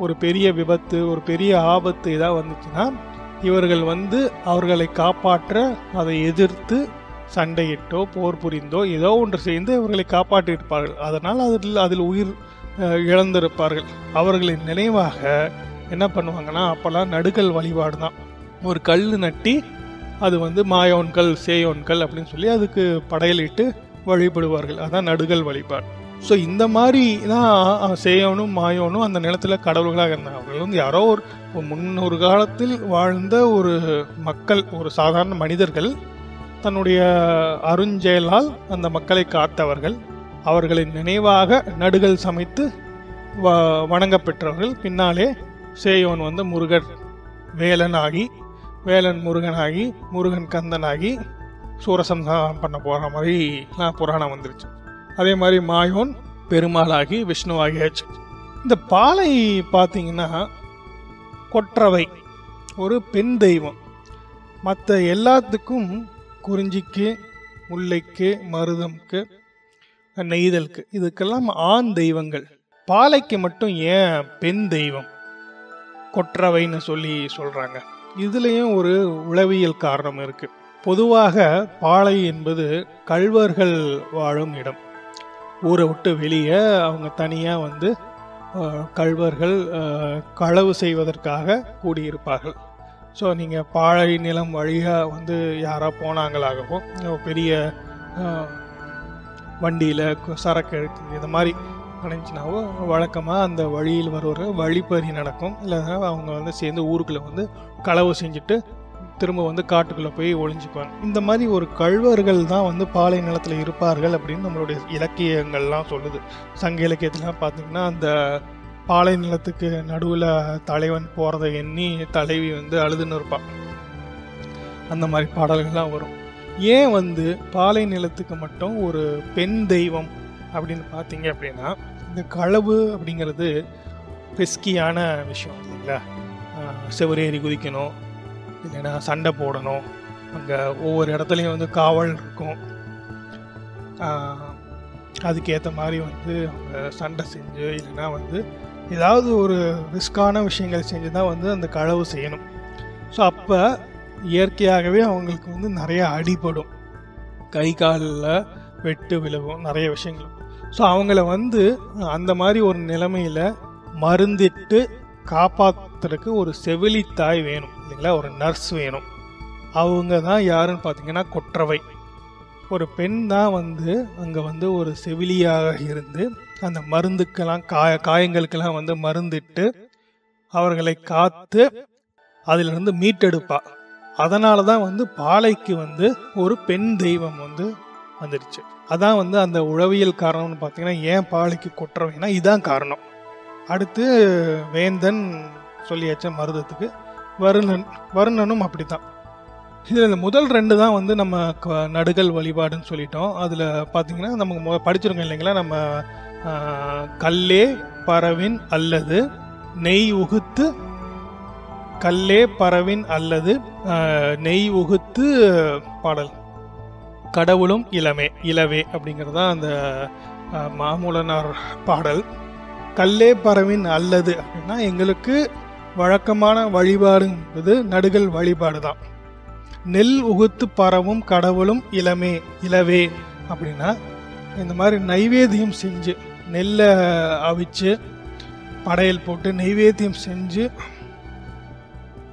ஒரு பெரிய விபத்து ஒரு பெரிய ஆபத்து எதாவது வந்துச்சுன்னா இவர்கள் வந்து அவர்களை காப்பாற்ற அதை எதிர்த்து சண்டையிட்டோ போர் புரிந்தோ ஏதோ ஒன்று செய்து இவர்களை காப்பாற்றியிருப்பார்கள். அதனால் அதில் அதில் உயிர் இழந்திருப்பார்கள். அவர்களின் நினைவாக என்ன பண்ணுவாங்கன்னா அப்போல்லாம் நடுக்கல் வழிபாடு தான். ஒரு கல் நட்டி அது வந்து மாயோன்கள் சேயோன்கள் அப்படின்னு சொல்லி அதுக்கு படையலிட்டு வழிபடுவார்கள். அதான் நடுகள் வழிபாடு. ஸோ இந்த மாதிரி தான் சேயோனும் மாயோனும் அந்த நிலத்தில் கடவுள்களாக இருந்தாங்க. அவர்கள் வந்து யாரோ ஒரு முன்னொரு காலத்தில் வாழ்ந்த ஒரு மக்கள் ஒரு சாதாரண மனிதர்கள் தன்னுடைய அருஞ்செயலால் அந்த மக்களை காத்தவர்கள் அவர்களின் நினைவாக நடுகள் சமைத்து வ வணங்கப்பெற்றவர்கள். பின்னாலே சேயோன் வந்து முருகர் வேலனாகி வேலன் முருகனாகி முருகன் கந்தனாகி சூரசம்ஹாரம் பண்ண போகிற மாதிரிலாம் புராணம் வந்துருச்சு. அதே மாதிரி மாயோன் பெருமாளாகி விஷ்ணுவாகியாச்சு. இந்த பாலை பார்த்தீங்கன்னா கொற்றவை ஒரு பெண் தெய்வம். மற்ற எல்லாத்துக்கும் குறிஞ்சிக்கு முல்லைக்கு மருதம்க்கு நெய்தலுக்கு இதுக்கெல்லாம் ஆண் தெய்வங்கள். பாலைக்கு மட்டும் ஏன் பெண் தெய்வம்? கொற்றவைன்னு சொல்லி சொல்கிறாங்க இதுலேயும் ஒரு உளவியல் காரணம் இருக்குது பொதுவாக பாலை என்பது கழ்வர்கள் வாழும் இடம். ஊரை விட்டு வெளியே அவங்க தனியாக வந்து கழ்வர்கள் களவு செய்வதற்காக கூடியிருப்பார்கள். ஸோ நீங்கள் பாழை நிலம் வழியாக வந்து யாரா போனாங்களாகவோ பெரிய வண்டியில் சரக்கு எடுத்து இது மாதிரி நினைச்சினாவோ வழக்கமாக அந்த வழியில் வருகிற வழிப்பறி நடக்கும். இல்லைன்னா அவங்க வந்து சேர்ந்து ஊருக்குள்ளே வந்து களவு செஞ்சுட்டு திரும்ப வந்து காட்டுக்குள்ளே போய் ஒளிஞ்சுக்குவாங்க இந்த மாதிரி ஒரு கழ்வர்கள் தான் வந்து பாலை நிலத்தில் இருப்பார்கள் அப்படின்னு நம்மளுடைய இலக்கியங்கள்லாம் சொல்லுது. சங்க இலக்கியத்திலாம் பார்த்தீங்கன்னா அந்த பாலை நிலத்துக்கு நடுவில் தலைவன் போகிறத எண்ணி தலைவி வந்து அழுதுன்னு இருப்பான் அந்த மாதிரி பாடல்கள்லாம் வரும். ஏன் வந்து பாலை நிலத்துக்கு மட்டும் ஒரு பெண் தெய்வம் அப்படின்னு பார்த்தீங்க அப்படின்னா இந்த களவு அப்படிங்கிறது பெஸ்கியான விஷயம் இல்லைங்களா? செவரேறி குதிக்கணும் இல்லைன்னா சண்டை போடணும். அங்கே ஒவ்வொரு இடத்துலையும் வந்து காவல் இருக்கும். அதுக்கேற்ற மாதிரி வந்து அவங்க சண்டை செஞ்சு இல்லைன்னா வந்து ஏதாவது ஒரு ரிஸ்கான விஷயங்கள் செஞ்சு தான் வந்து அந்த களவு செய்யணும். ஸோ அப்போ இயற்கையாகவே அவங்களுக்கு வந்து நிறைய அடிபடும். கை காலில் வெட்டு விழுவும் நிறைய விஷயங்கள். ஸோ அவங்கள வந்து அந்த மாதிரி ஒரு நிலைமையில் மருந்திட்டு ஒருத்தருக்கு ஒரு செவிலி தாய் வேணும் இல்லைங்களா? ஒரு நர்ஸ் வேணும். அவங்க தான் யாருன்னு பார்த்தீங்கன்னா கொற்றவை. ஒரு பெண் தான் வந்து அங்கே வந்து ஒரு செவிலியாக இருந்து அந்த மருந்துக்கெல்லாம் காய காயங்களுக்கெல்லாம் வந்து மருந்திட்டு அவர்களை காத்து அதிலிருந்து மீட்டெடுப்பா. அதனால தான் வந்து பாலைக்கு வந்து ஒரு பெண் தெய்வம் வந்து வந்துடுச்சு. அதான் வந்து அந்த உளவியல் காரணம்னு பார்த்தீங்கன்னா ஏன் பாலைக்கு கொற்றவைனா இதான் காரணம். அடுத்து வேந்தன் சொல்லியாச்ச மருதத்துக்கு. வருணன் வருணனும் அப்படித்தான். இதில் இந்த முதல் ரெண்டு தான் வந்து நம்ம க- நடுகள் வழிபாடுன்னு சொல்லிட்டோம். அதில் பார்த்தீங்கன்னா நமக்கு படிச்சிருக்கோம் இல்லைங்களா? நம்ம கல்லே பறவின் அல்லது நெய் உகுத்து கல்லே பறவின் அல்லது நெய் உகுத்து பாடல். கடவுளும் இளமே இளவே அப்படிங்கிறது தான் அந்த மாமூலனார் பாடல். கல்லே பறவின் அல்லது அப்படின்னா எங்களுக்கு வழக்கமான வழிபாடு என்பது நடுகள் வழிபாடு தான் நெல் உகுத்து பரவும் கடவுளும் இளமே இளவே அப்படின்னா இந்த மாதிரி நைவேத்தியம் செஞ்சு நெல்லை அவிச்சு படையல் போட்டு நைவேத்தியம் செஞ்சு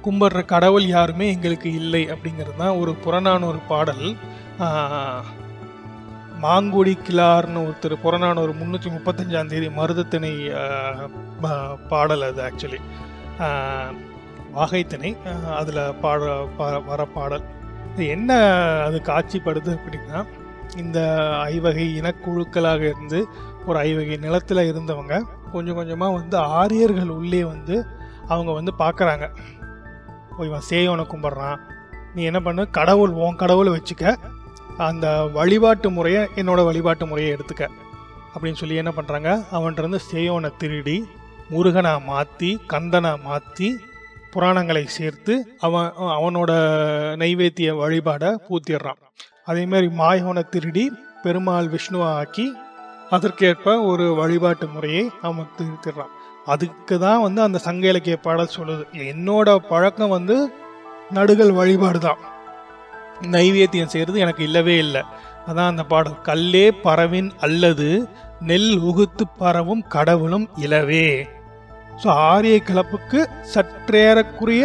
கும்பிடுற கடவுள் யாருமே எங்களுக்கு இல்லை அப்படிங்கிறது தான் ஒரு புறநானூறு பாடல். மாங்குடி கிளார்னு ஒருத்தர் புறநானூறு முந்நூற்றி முப்பத்தஞ்சாம் தேதி மருதத்திணை பா- பாடல் அது ஆக்சுவலி வாகைத்திணை அதில் பாட வர பாடல். இது என்ன அது காட்சிப்படுது அப்படின்னா இந்த ஐவகை இனக்குழுக்களாக இருந்து ஒரு ஐவகை நிலத்தில் இருந்தவங்க கொஞ்சம் கொஞ்சமாக வந்து ஆரியர்கள் உள்ளே வந்து அவங்க வந்து பார்க்குறாங்க இவன் சேயோனை கும்பிட்றான். நீ என்ன பண்ணு? கடவுள் உன் கடவுளை வச்சுக்க. அந்த வழிபாட்டு முறையை என்னோடய வழிபாட்டு முறையை எடுத்துக்க. அப்படின்னு சொல்லி என்ன பண்ணுறாங்க அவன்கிட்ட இருந்து சேயோனை திருடி முருகனை மாற்றி கந்தனை மாற்றி புராணங்களை சேர்த்து அவன் அவனோட நைவேத்திய வழிபாடை பூத்திடுறான். அதேமாரி மாயவனை திருடி பெருமாள் விஷ்ணுவை ஆக்கி அதற்கேற்ப ஒரு வழிபாட்டு முறையை அவன் திருத்திடுறான். அதுக்கு தான் வந்து அந்த சங்க இலக்கிய பாடல் சொல்லுது. என்னோட பழக்கம் வந்து நடுகள் வழிபாடு தான். நைவேத்தியம் செய்கிறது எனக்கு இல்லவே இல்லை. அதான் அந்த பாடல். கல்லே பறவின் அல்லது நெல் உகுத்து பரவும் கடவுளும் இலவே. ஸோ ஆரிய கலப்புக்கு சற்றேறக்குரிய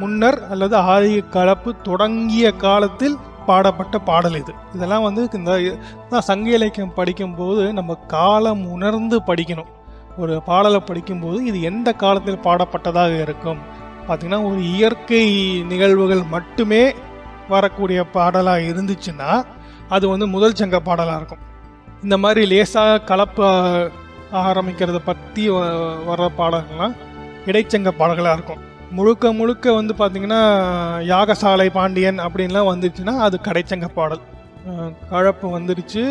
முன்னர் அல்லது ஆரிய கலப்பு தொடங்கிய காலத்தில் பாடப்பட்ட பாடல் இது. இதெல்லாம் வந்து இந்த சங்க இலக்கியம் படிக்கும்போது நம்ம காலம் உணர்ந்து படிக்கணும். ஒரு பாடலை படிக்கும்போது இது எந்த காலத்தில் பாடப்பட்டதாக இருக்கும்? பார்த்திங்கன்னா ஒரு இயற்கை நிகழ்வுகள் மட்டுமே வரக்கூடிய பாடலாக இருந்துச்சுன்னா அது வந்து முதல் சங்க பாடலாக இருக்கும். இந்த மாதிரி லேசாக கலப்பு ஆரம்பிக்கிறத பற்றி வர்ற பாடல்கள்லாம் இடைச்சங்க பாடல்களாக இருக்கும். முழுக்க முழுக்க வந்து பார்த்திங்கன்னா யாகசாலை பாண்டியன் அப்படின்லாம் வந்துருச்சுன்னா அது கடைச்சங்க பாடல். கழப்பு வந்துடுச்சு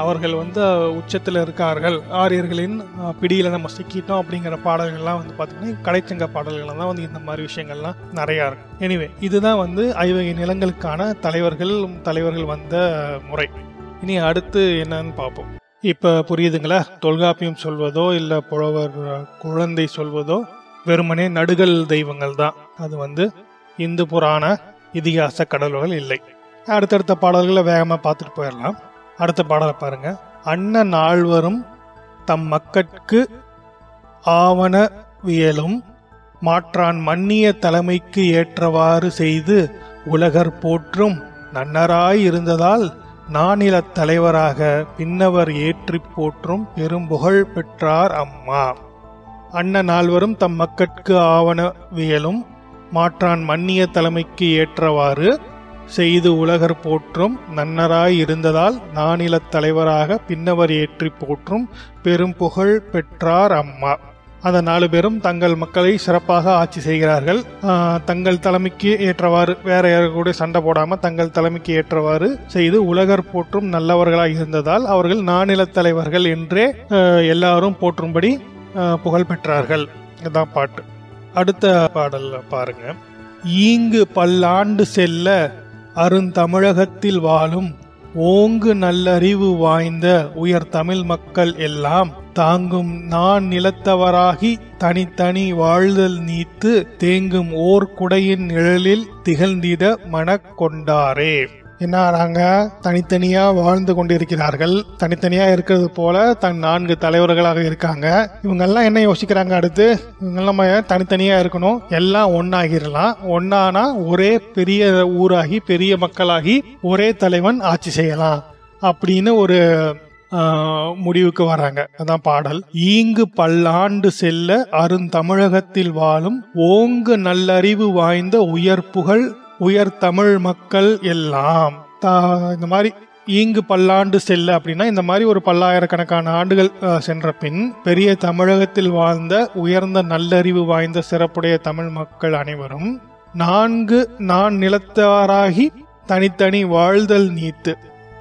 அவர்கள் வந்து உச்சத்தில் இருக்கார்கள். ஆரியர்களின் பிடியில் நம்ம சிக்கிட்டோம் அப்படிங்கிற பாடல்கள்லாம் வந்து பார்த்திங்கன்னா கடைச்சங்க பாடல்கள் தான் வந்து இந்த மாதிரி விஷயங்கள்லாம் நிறையா இருக்கும் எனிவே இதுதான் வந்து ஐவகை நிலங்களுக்கான தலைவர்கள் தலைவர்கள் வந்த முறை. இனி அடுத்து என்னன்னு பார்ப்போம் இப்போ புரியுதுங்களா? தொல்காப்பியம் சொல்வதோ இல்லை புலவர் குழந்தை சொல்வதோ வெறுமனே நடுகள் தெய்வங்கள் தான். அது வந்து இந்து புராண இதிகாச கடல்கள் இல்லை. அடுத்தடுத்த பாடல்களை வேகமாக பார்த்துட்டு போயிடலாம். அடுத்த பாடலை பாருங்க. அண்ணன் நால்வரும் தம் மக்கட்கு ஆவணவியலும் மாற்றான் மன்னிய தலைமைக்கு ஏற்றவாறு செய்து உலகர் போற்றும் நன்னராய் இருந்ததால் நானிலத் தலைவராக பின்னவர் ஏற்றிப் போற்றும் பெரும்புகழ் பெற்றார் அம்மா. அன்ன நால்வரும் தம் மக்கட்கு ஆவணவியலும் மாற்றான் மன்னிய தலைமைக்கு ஏற்றவாறு செய்து உலகர் போற்றும் நன்னராய் இருந்ததால் நானிலத் தலைவராக பின்னவர் ஏற்றி போற்றும் பெரும் புகழ் பெற்றார் அம்மா. அந்த நாலு பேரும் தங்கள் மக்களை சிறப்பாக ஆட்சி செய்கிறார்கள். தங்கள் தலைமைக்கு ஏற்றவாறு வேற யாரு கூட சண்டை போடாம தங்கள் தலைமைக்கு ஏற்றவாறு செய்து உலகர் போற்றும் நல்லவர்களாக இருந்ததால் அவர்கள் நானிலத் தலைவர்கள் என்றே எல்லாரும் போற்றும்படி புகழ் பெற்றார்கள். இதான் பாட்டு. அடுத்த பாடல் பாருங்க. ஈங்கு பல்லாண்டு செல்ல அருந்தமிழகத்தில் வாழும் ஓங்கு நல்லறிவு வாய்ந்த உயர் தமிழ் மக்கள் எல்லாம் தாங்கும் நான் நிலத்தவராகி தனித்தனி வாழ்தல் நீத்து தேங்கும் ஓர் குடையின் நிழலில் திகழ்ந்திட மனக் கொண்டாரே என்ன ஆறாங்க தனித்தனியா வாழ்ந்து கொண்டிருக்கிறார்கள். தனித்தனியா இருக்கிறது போல தன் நான்கு தலைவர்களாக இருக்காங்க. இவங்கெல்லாம் என்ன யோசிக்கிறாங்க அடுத்து? இவங்க நம்ம தனித்தனியா இருக்கணும்? எல்லாம் ஒன்னாகிடலாம் ஒன்னானா ஒரே பெரிய ஊராகி பெரிய மக்களாகி ஒரே தலைவன் ஆட்சி செய்யலாம் அப்படின்னு ஒரு முடிவுக்கு வராங்க. அதான் பாடல். ஈங்கு பல்லாண்டு செல்ல அருந்தமிழகத்தில் வாழும் ஓங்கு நல்லறிவு வாய்ந்த உயர் புகழ் உயர் தமிழ் மக்கள் எல்லாம். தா- இந்த மாதிரி ஈங்கு பல்லாண்டு செல்ல அப்படின்னா இந்த மாதிரி ஒரு பல்லாயிரக்கணக்கான ஆண்டுகள் சென்ற பின் பெரிய தமிழகத்தில் வாழ்ந்த உயர்ந்த நல்லறிவு வாய்ந்த சிறப்புடைய தமிழ் மக்கள் அனைவரும் நான்கு நான் நிலத்தாராகி தனித்தனி வாழ்தல் நீத்து.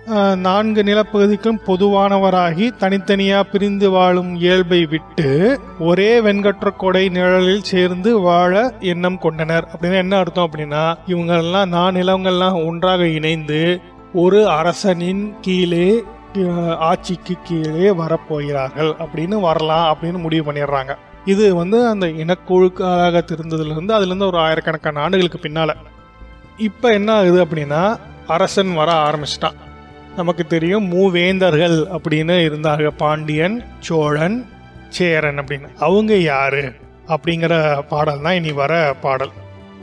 நான்கு நிலப்பகுதிக்கும் பொதுவானவராகி தனித்தனியா பிரிந்து வாழும் இயல்பை விட்டு ஒரே வெண்கற்ற கொடை நிழலில் சேர்ந்து வாழ எண்ணம் கொண்டனர். அப்படின்னா என்ன அர்த்தம் அப்படின்னா இவங்கெல்லாம் நான் நிலங்கள்லாம் ஒன்றாக இணைந்து ஒரு அரசனின் கீழே ஆட்சிக்கு கீழே வரப்போகிறார்கள். அப்படின்னு வரலாம் அப்படின்னு முடிவு பண்ணிடுறாங்க. இது வந்து அந்த இனக்குழுக்களாக திருந்ததுலேருந்து அதுலேருந்து ஒரு ஆயிரக்கணக்கான ஆண்டுகளுக்கு பின்னால். இப்போ என்ன ஆகுது அப்படின்னா அரசன் வர ஆரம்பிச்சிட்டான். நமக்கு தெரியும் மூவேந்தர்கள் அப்படின்னு இருந்தாங்க. பாண்டியன் சோழன் சேரன் அப்படின்னு. அவங்க யாரு அப்படிங்கிற பாடல் தான் இனி வர பாடல்.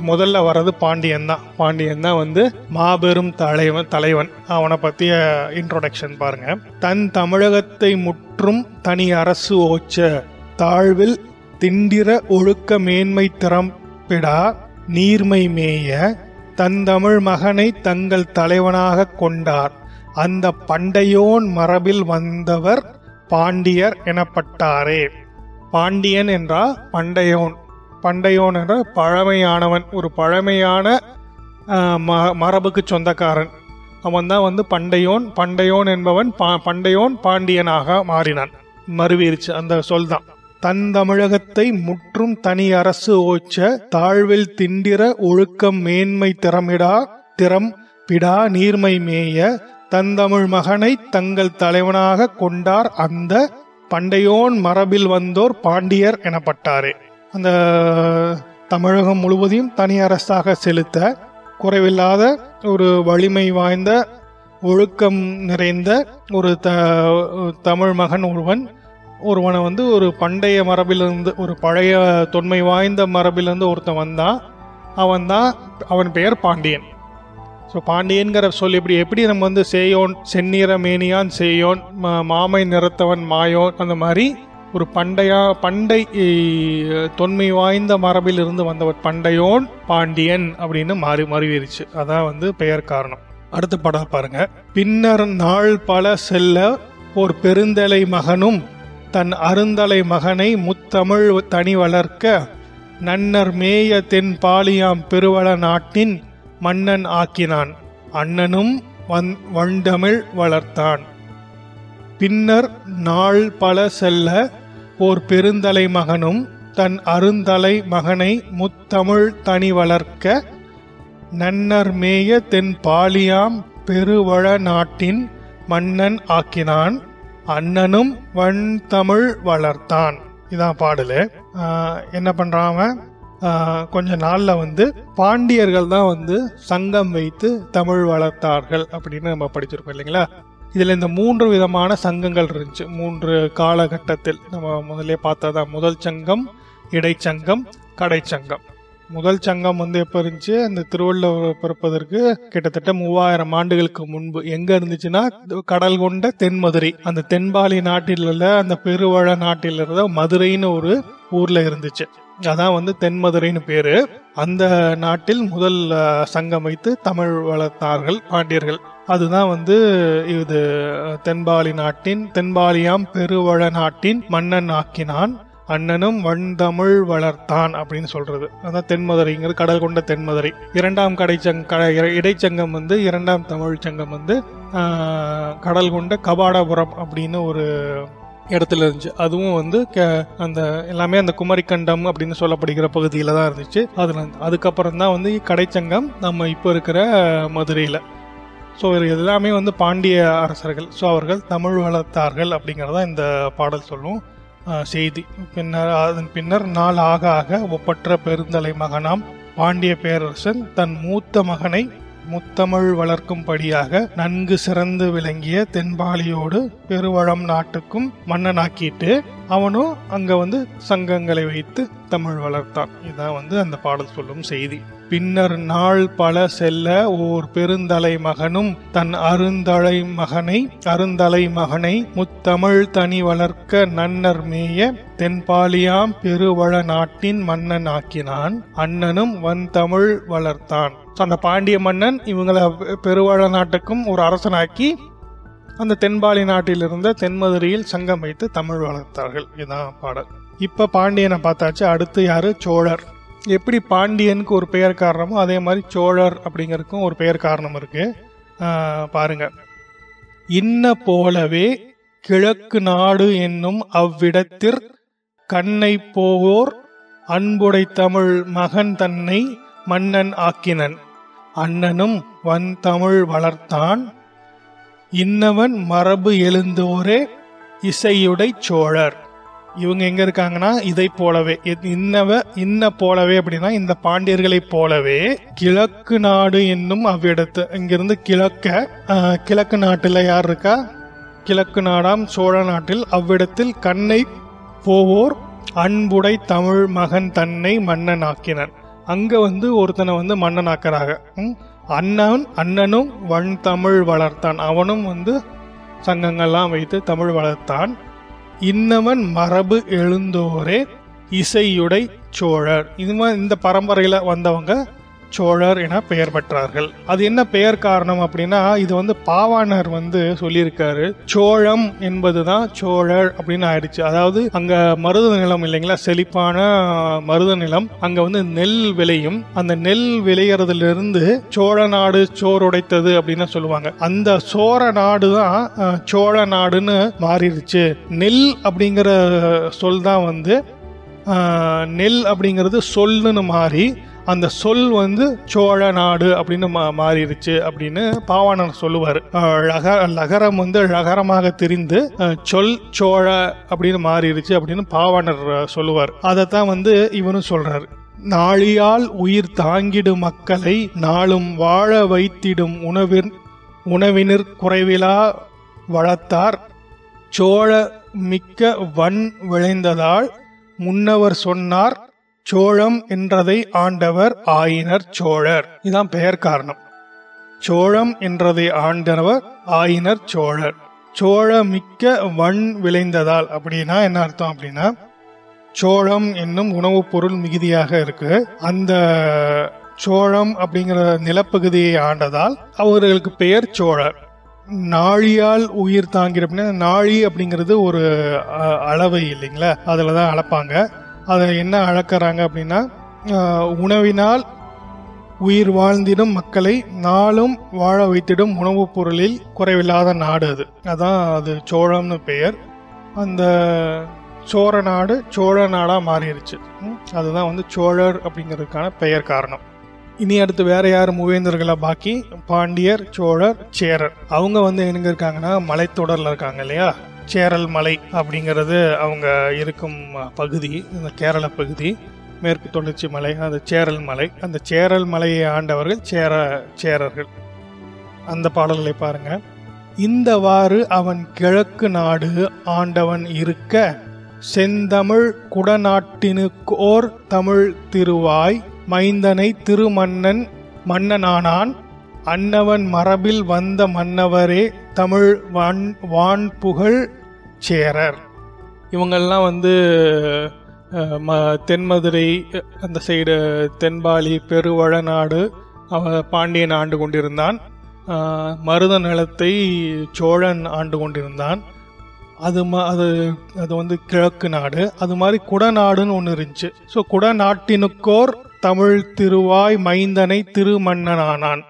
முதல்ல வர்றது பாண்டியன் தான். பாண்டியன் தான் வந்து மாபெரும் தலைவன் தலைவன். அவனை பற்றிய இன்ட்ரோடக்ஷன் பாருங்க. தன் தமிழகத்தை முற்றும் தனி அரசு ஓச்ச தாழ்வில் திண்டிர ஒழுக்க மேன்மை திறம்பிடா நீர்மை மேய தன் தமிழ் மகனை தங்கள் தலைவனாக கொண்டார். அந்த பண்டையோன் மரபில் வந்தவர் பாண்டியர் எனப்பட்டாரே. பாண்டியன் என்றால் பண்டையோன். பண்டையோன் என்ற பழமையானவன் ஒரு பழமையான ம- மரபுக்கு சொந்தக்காரன். அவன் தான் வந்து பண்டையோன் பண்டையோன் என்பவன் பா- பண்டையோன் பாண்டியனாக மாறினான். மறுவீர்ச்சு அந்த சொல் தான். தன் தமிழகத்தை முற்றும் தனி அரசு ஓச்ச தாழ்வில் திண்டிர ஒழுக்கம் மேன்மை திறமிடா திறம் பிடா நீர்மை மேய தந்தமிழ் மகனை தங்கள் தலைவனாக கொண்டார் அந்த பண்டையோன் மரபில் வந்தோர் பாண்டியர் எனப்பட்டாரே. அந்த தமிழகம் முழுவதையும் தனி அரசாக செலுத்த குறைவில்லாத ஒரு வலிமை வாய்ந்த ஒழுக்கம் நிறைந்த ஒரு த தமிழ் மகன் ஒருவன் ஒருவனை வந்து ஒரு பண்டைய மரபிலிருந்து ஒரு பழைய தொன்மை வாய்ந்த மரபிலிருந்து ஒருத்தன் வந்தான். அவன் தான் அவன் பெயர் பாண்டியன். ஸோ பாண்டியன்கிற சொல் இப்படி எப்படி நம்ம வந்து சேயோன் செந்நிற மேனியான் சேயோன் மா- மாமை நிறத்தவன் மாயோன் அந்த மாதிரி ஒரு பண்டையா பண்டை தொன்மை வாய்ந்த மரபில் இருந்து வந்தவர் பண்டையோன் பாண்டியன் அப்படின்னு மாறி மறுவிருச்சு அதான் வந்து பெயர் காரணம். அடுத்த படம் பாருங்க. பின்னர் நாள் பல செல்ல ஒரு பெருந்தலை மகனும் தன் அருந்தலை மகனை முத்தமிழ் தனி வளர்க்க நன்னர் மேய தென் பாலியாம் பெருவள நாட்டின் மன்னன் ஆக்கினான். அண்ணனும் வந் வண்டமிழ் வளர்த்தான். பின்னர் நாள் பல செல்ல ஓர் பெருந்தலை மகனும் தன் அருந்தலை மகனை முத்தமிழ் தனி வளர்க்க நன்னர் மேய தென் பாலியாம் பெருவள நாட்டின் மன்னன் ஆக்கினான். அண்ணனும் வன் தமிழ் வளர்த்தான். இதான் பாடலு. என்ன பண்ணுறான் அவன்? கொஞ்ச நாளில் வந்து பாண்டியர்கள் தான் வந்து சங்கம் வைத்து தமிழ் வளர்த்தார்கள் அப்படின்னு நம்ம படிச்சிருக்கோம் இல்லைங்களா? இதில் இந்த மூன்று விதமான சங்கங்கள் இருந்துச்சு. மூன்று காலகட்டத்தில் நம்ம முதல்ல பார்த்ததான் முதல் சங்கம் இடைச்சங்கம் கடைச்சங்கம் முதல் சங்கம் வந்து எப்போ இருந்துச்சு? அந்த திருவள்ளுவர் பிறப்பதற்கு கிட்டத்தட்ட மூவாயிரம் ஆண்டுகளுக்கு முன்பு. எங்கே இருந்துச்சுன்னா கடல் கொண்ட தென்மதுரை. அந்த தென்பாலி நாட்டில் உள்ள அந்த பெருவழ நாட்டில் இருந்த மதுரைன்னு ஒரு ஊரில் இருந்துச்சு. அதான் வந்து தென்மதுரைன்னு பேரு. அந்த நாட்டில் முதல் சங்கம் வைத்து தமிழ் வளர்த்தார்கள் பாண்டியர்கள். அதுதான் வந்து இது தென்பாலி நாட்டின் தென்பாலியாம் பெருவள நாட்டின் மன்னன் ஆக்கினான். அண்ணனும் வண்தமிழ் வளர்த்தான் அப்படின்னு சொல்றது. அதான் தென்மதுரைங்கிறது கடல் கொண்ட தென்மதுரை. இரண்டாம் கடைச்சங் கடை இடைச்சங்கம் வந்து இரண்டாம் தமிழ் சங்கம் வந்து கடல் கொண்ட கபாடபுரம் அப்படின்னு ஒரு இடத்துல இருந்துச்சு அதுவும் வந்து அந்த எல்லாமே அந்த குமரிக்கண்டம் அப்படின்னு சொல்லப்படுகிற பகுதியில் தான் இருந்துச்சு. அதில் அதுக்கப்புறம் தான் வந்து கடைச்சங்கம் நம்ம இப்போ இருக்கிற மதுரையில். ஸோ இது எல்லாமே வந்து பாண்டிய அரசர்கள். ஸோ அவர்கள் தமிழ் வளர்த்தார்கள் அப்படிங்கிறத இந்த பாடல் சொல்லும் செய்தி. பின்னர் அதன் பின்னர் நாள் ஆக ஆக ஒப்பற்ற பெருந்தலை மகனாம் பாண்டிய பேரரசன் தன் மூத்த மகனை முத்தமிழ் வளர்க்கும்படியாக நன்கு சிறந்து விளங்கிய தென்பாலியோடு பெருவளம் நாட்டுக்கும் மன்னனாக்கிட்டு அவனும் அங்க வந்து சங்கங்களை வைத்து தமிழ் வளர்த்தான். இதான் வந்து அந்த பாடல் சொல்லும் செய்தி. பின்னர் நாள் பல செல்ல ஓர் பெருந்தலை மகனும் தன் அருந்தலை மகனை அருந்தலை மகனை முத்தமிழ் தனி வளர்க்க நன்னர் மேய தென்பாலியாம் பெருவள நாட்டின் மன்னன் ஆக்கினான் அண்ணனும் வந்தமிழ் வளர்த்தான். So, அந்த பாண்டிய மன்னன் இவங்களை பெருவாழ நாட்டுக்கும் ஒரு அரசனாக்கி அந்த தென்பாலி நாட்டில் இருந்த தென்மதுரையில் சங்கம் வைத்து தமிழ் வளர்த்தார்கள். இதுதான் பாடல். இப்போ பாண்டியனை பார்த்தாச்சு. அடுத்து யார்? சோழர். எப்படி பாண்டியனுக்கு ஒரு பெயர் காரணமோ அதே மாதிரி சோழர் அப்படிங்கறதுக்கும் ஒரு பெயர் காரணம் இருக்குது பாருங்க. இன்ன போலவே கிழக்கு நாடு என்னும் அவ்விடத்திற் கண்ணை போவோர் அன்புடை தமிழ் மகன் தன்னை மன்னன் ஆக்கினன். அண்ணனும் வன் தமிழ் வளர்த்தான். இன்னவன் மரபு எழுந்தோரே இசையுடை சோழர். இவங்க எங்க இருக்காங்கன்னா இதை போலவே. இன்னவ இன்ன போலவே அப்படின்னா இந்த பாண்டியர்களைப் போலவே கிழக்கு நாடு என்னும் அவ்விடத்து. இங்கிருந்து கிழக்க கிழக்கு நாட்டில் யார் இருக்கா? கிழக்கு நாடாம் சோழ நாட்டில் அவ்விடத்தில் கண்ணை போவோர் அன்புடை தமிழ் மகன் தன்னை மன்னன் ஆக்கினர் அங்க வந்து ஒருத்தனை வந்து மன்னனாக்குறாங்க. அண்ணன் அண்ணனும் வன் தமிழ் வளர்த்தான். அவனும் வந்து சங்கங்கள்லாம் வைத்து தமிழ் வளர்த்தான். இன்னவன் மரபு எழுந்தோரே இசையுடை சோழர். இது மாதிரி இந்த பரம்பரையில் வந்தவங்க சோழர் என பெயர் பெற்றார்கள். அது என்ன பெயர் காரணம் அப்படின்னா இது வந்து பாவாணர் வந்து சொல்லியிருக்காரு. சோழம் என்பதுதான் சோழர் அப்படின்னு ஆயிடுச்சு. அதாவது அங்க மருத நிலம் இல்லைங்களா? செழிப்பான மருத நிலம். அங்க வந்து நெல் விளையும். அந்த நெல் விளையறதுல இருந்து சோழ நாடு சோறுடைத்தது அப்படின்னு சொல்லுவாங்க. அந்த சோழ நாடு தான் சோழ நாடுன்னு மாறிடுச்சு. நெல் அப்படிங்கிற சொல் தான் வந்து நெல் அப்படிங்கிறது சொல்லுன்னு மாறி அந்த சொல் வந்து சோழ நாடு அப்படின்னு மா மாறிடுச்சு அப்படின்னு பாவாணர் சொல்லுவார். லக லகரம் வந்து லகரமாக தெரிந்து சொல் சோழ அப்படின்னு மாறிடுச்சு அப்படின்னு பாவாணர் சொல்லுவார். அதைத்தான் வந்து இவனும் சொல்றாரு. நாளியால் உயிர் தாங்கிடும் மக்களை நாளும் வாழ வைத்திடும் உணவின் உணவினர் குறைவிலா வளர்த்தார். சோழ மிக்க வன் விளைந்ததால் முன்னவர் சொன்னார் சோழம் என்றதை ஆண்டவர் ஆயினர் சோழர். இதான் பெயர் காரணம். சோழம் என்றதை ஆண்டவர் ஆயினர் சோழர். சோழ மிக்க வன் விளைந்ததால் அப்படின்னா என்ன அர்த்தம் அப்படின்னா சோளம் என்னும் உணவுப் பொருள் மிகுதியாக இருக்கு. அந்த சோழம் அப்படிங்கிற நிலப்பகுதியை ஆண்டதால் அவர்களுக்கு பெயர் சோழர். நாழியால் உயிர் தாங்கிற அப்படின்னா நாழி அப்படிங்கிறது ஒரு அ, அளவை இல்லைங்களா? அதில் தான் அளப்பாங்க. அதை என்ன அழக்கிறாங்க அப்படின்னா உணவினால் உயிர் வாழ்ந்திடும் மக்களை நாளும் வாழ வைத்திடும் உணவுப் பொருளில் குறைவில்லாத நாடு அது. அதான் அது சோழம்னு பெயர். அந்த சோழ நாடு சோழ நாடாக மாறிடுச்சு அதுதான் வந்து சோழர் அப்படிங்கிறதுக்கான பெயர் காரணம். இனி அடுத்து வேற யார் மூவேந்தர்களா பாக்கி? பாண்டியர் சோழர் சேரர். அவங்க வந்து எங்க இருக்காங்கன்னா மலைத்தொடரில் இருக்காங்க இல்லையா? சேரல் மலை அப்படிங்கிறது அவங்க இருக்கும் பகுதி இந்த கேரள பகுதி மேற்கு தொடர்ச்சி மலை அந்த சேரல் மலை. அந்த சேரல் மலையை ஆண்டவர்கள் சேர சேரர்கள். அந்த பாடல்களை பாருங்க. இந்தவாறு அவன் கிழக்கு நாடு ஆண்டவன் இருக்க செந்தமிழ் குடநாட்டினுக்கோர் தமிழ் திருவாய் மைந்தனை திருமன்னன் மன்னனானான் அன்னவன் மரபில் வந்த மன்னவரே தமிழ் வான் வான் புகழ் சேரர். இவங்கெல்லாம் வந்து ம- தென்மதுரை அந்த சைடு தென்பாலி பெருவழநாடு அவ பாண்டியன் ஆண்டு கொண்டிருந்தான். மருத நிலத்தை சோழன் ஆண்டு கொண்டிருந்தான். அது ம- அது அது வந்து கிழக்கு நாடு. அது மாதிரி குடநாடுன்னு ஒன்று இருந்துச்சு. ஸோ குடநாட்டினுக்கோர் தமிழ் திருவாய் மைந்தனை திருமன்னனானான்.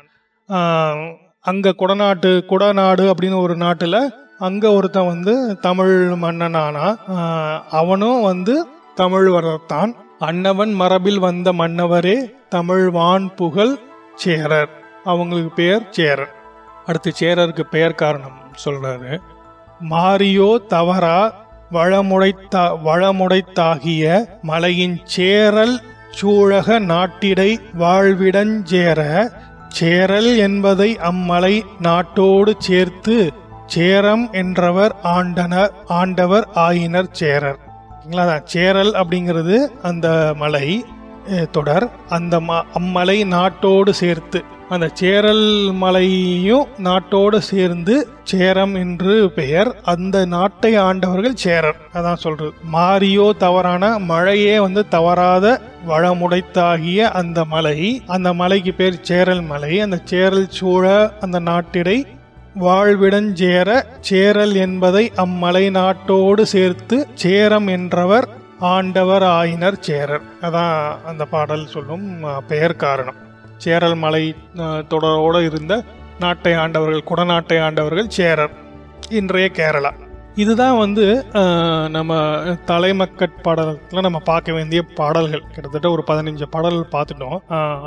அங்கே குடநாட்டு குடநாடு அப்படின்னு ஒரு நாட்டில் அங்கே ஒருத்தன் வந்து தமிழ் மன்னனானா. அவனும் வந்து தமிழ் வரத்தான் அன்னவன் மரபில் வந்த மன்னவரே தமிழ்வான் புகழ் சேரர். அவங்களுக்கு பேர் சேரர். அடுத்து சேரருக்கு பெயர் காரணம் சொல்றாரு. மாரியோ தவறா வளமுடைத்தா வளமுடைத்தாகிய மலையின் சேரல் சூழக நாட்டிடை வாழ்விடஞ்சேர சேரல் என்பதை அம்மலை நாட்டோடு சேர்த்து சேரம் என்றவர் ஆண்டனர் ஆண்டவர் ஆயினர் சேரர். அதான் சேரல் அப்படிங்கிறது அந்த மலை தொடர். அந்த ம- அம்மலை நாட்டோடு சேர்த்து. அந்த சேரல் மலையும் நாட்டோடு சேர்ந்து சேரம் என்று பெயர். அந்த நாட்டை ஆண்டவர்கள் சேரர். அதான் சொல்றது. மாரியோ தவறான மழையே வந்து தவறாத வளமுடைத்தாகிய அந்த மலை அந்த மலைக்கு பேர் சேரல் மலை. அந்த சேரல் சூழ அந்த நாட்டிடை வாழ்விடஞ்சேர சேரல் என்பதை அம்மலை நாட்டோடு சேர்த்து சேரம் என்றவர் ஆண்டவர் ஆயினர் சேரர். அதான் அந்த பாடல் சொல்லும் பெயர் காரணம். சேரல் மலை தொடரோடு இருந்த நாட்டை ஆண்டவர்கள் குடநாட்டை ஆண்டவர்கள் சேரர். இன்றைய கேரளா. இதுதான் வந்து நம்ம தலைமக்கட் பாடல்கள் நம்ம பார்க்க வேண்டிய பாடல்கள். கிட்டத்தட்ட ஒரு பதினஞ்சு பாடல்கள் பார்த்துட்டோம்.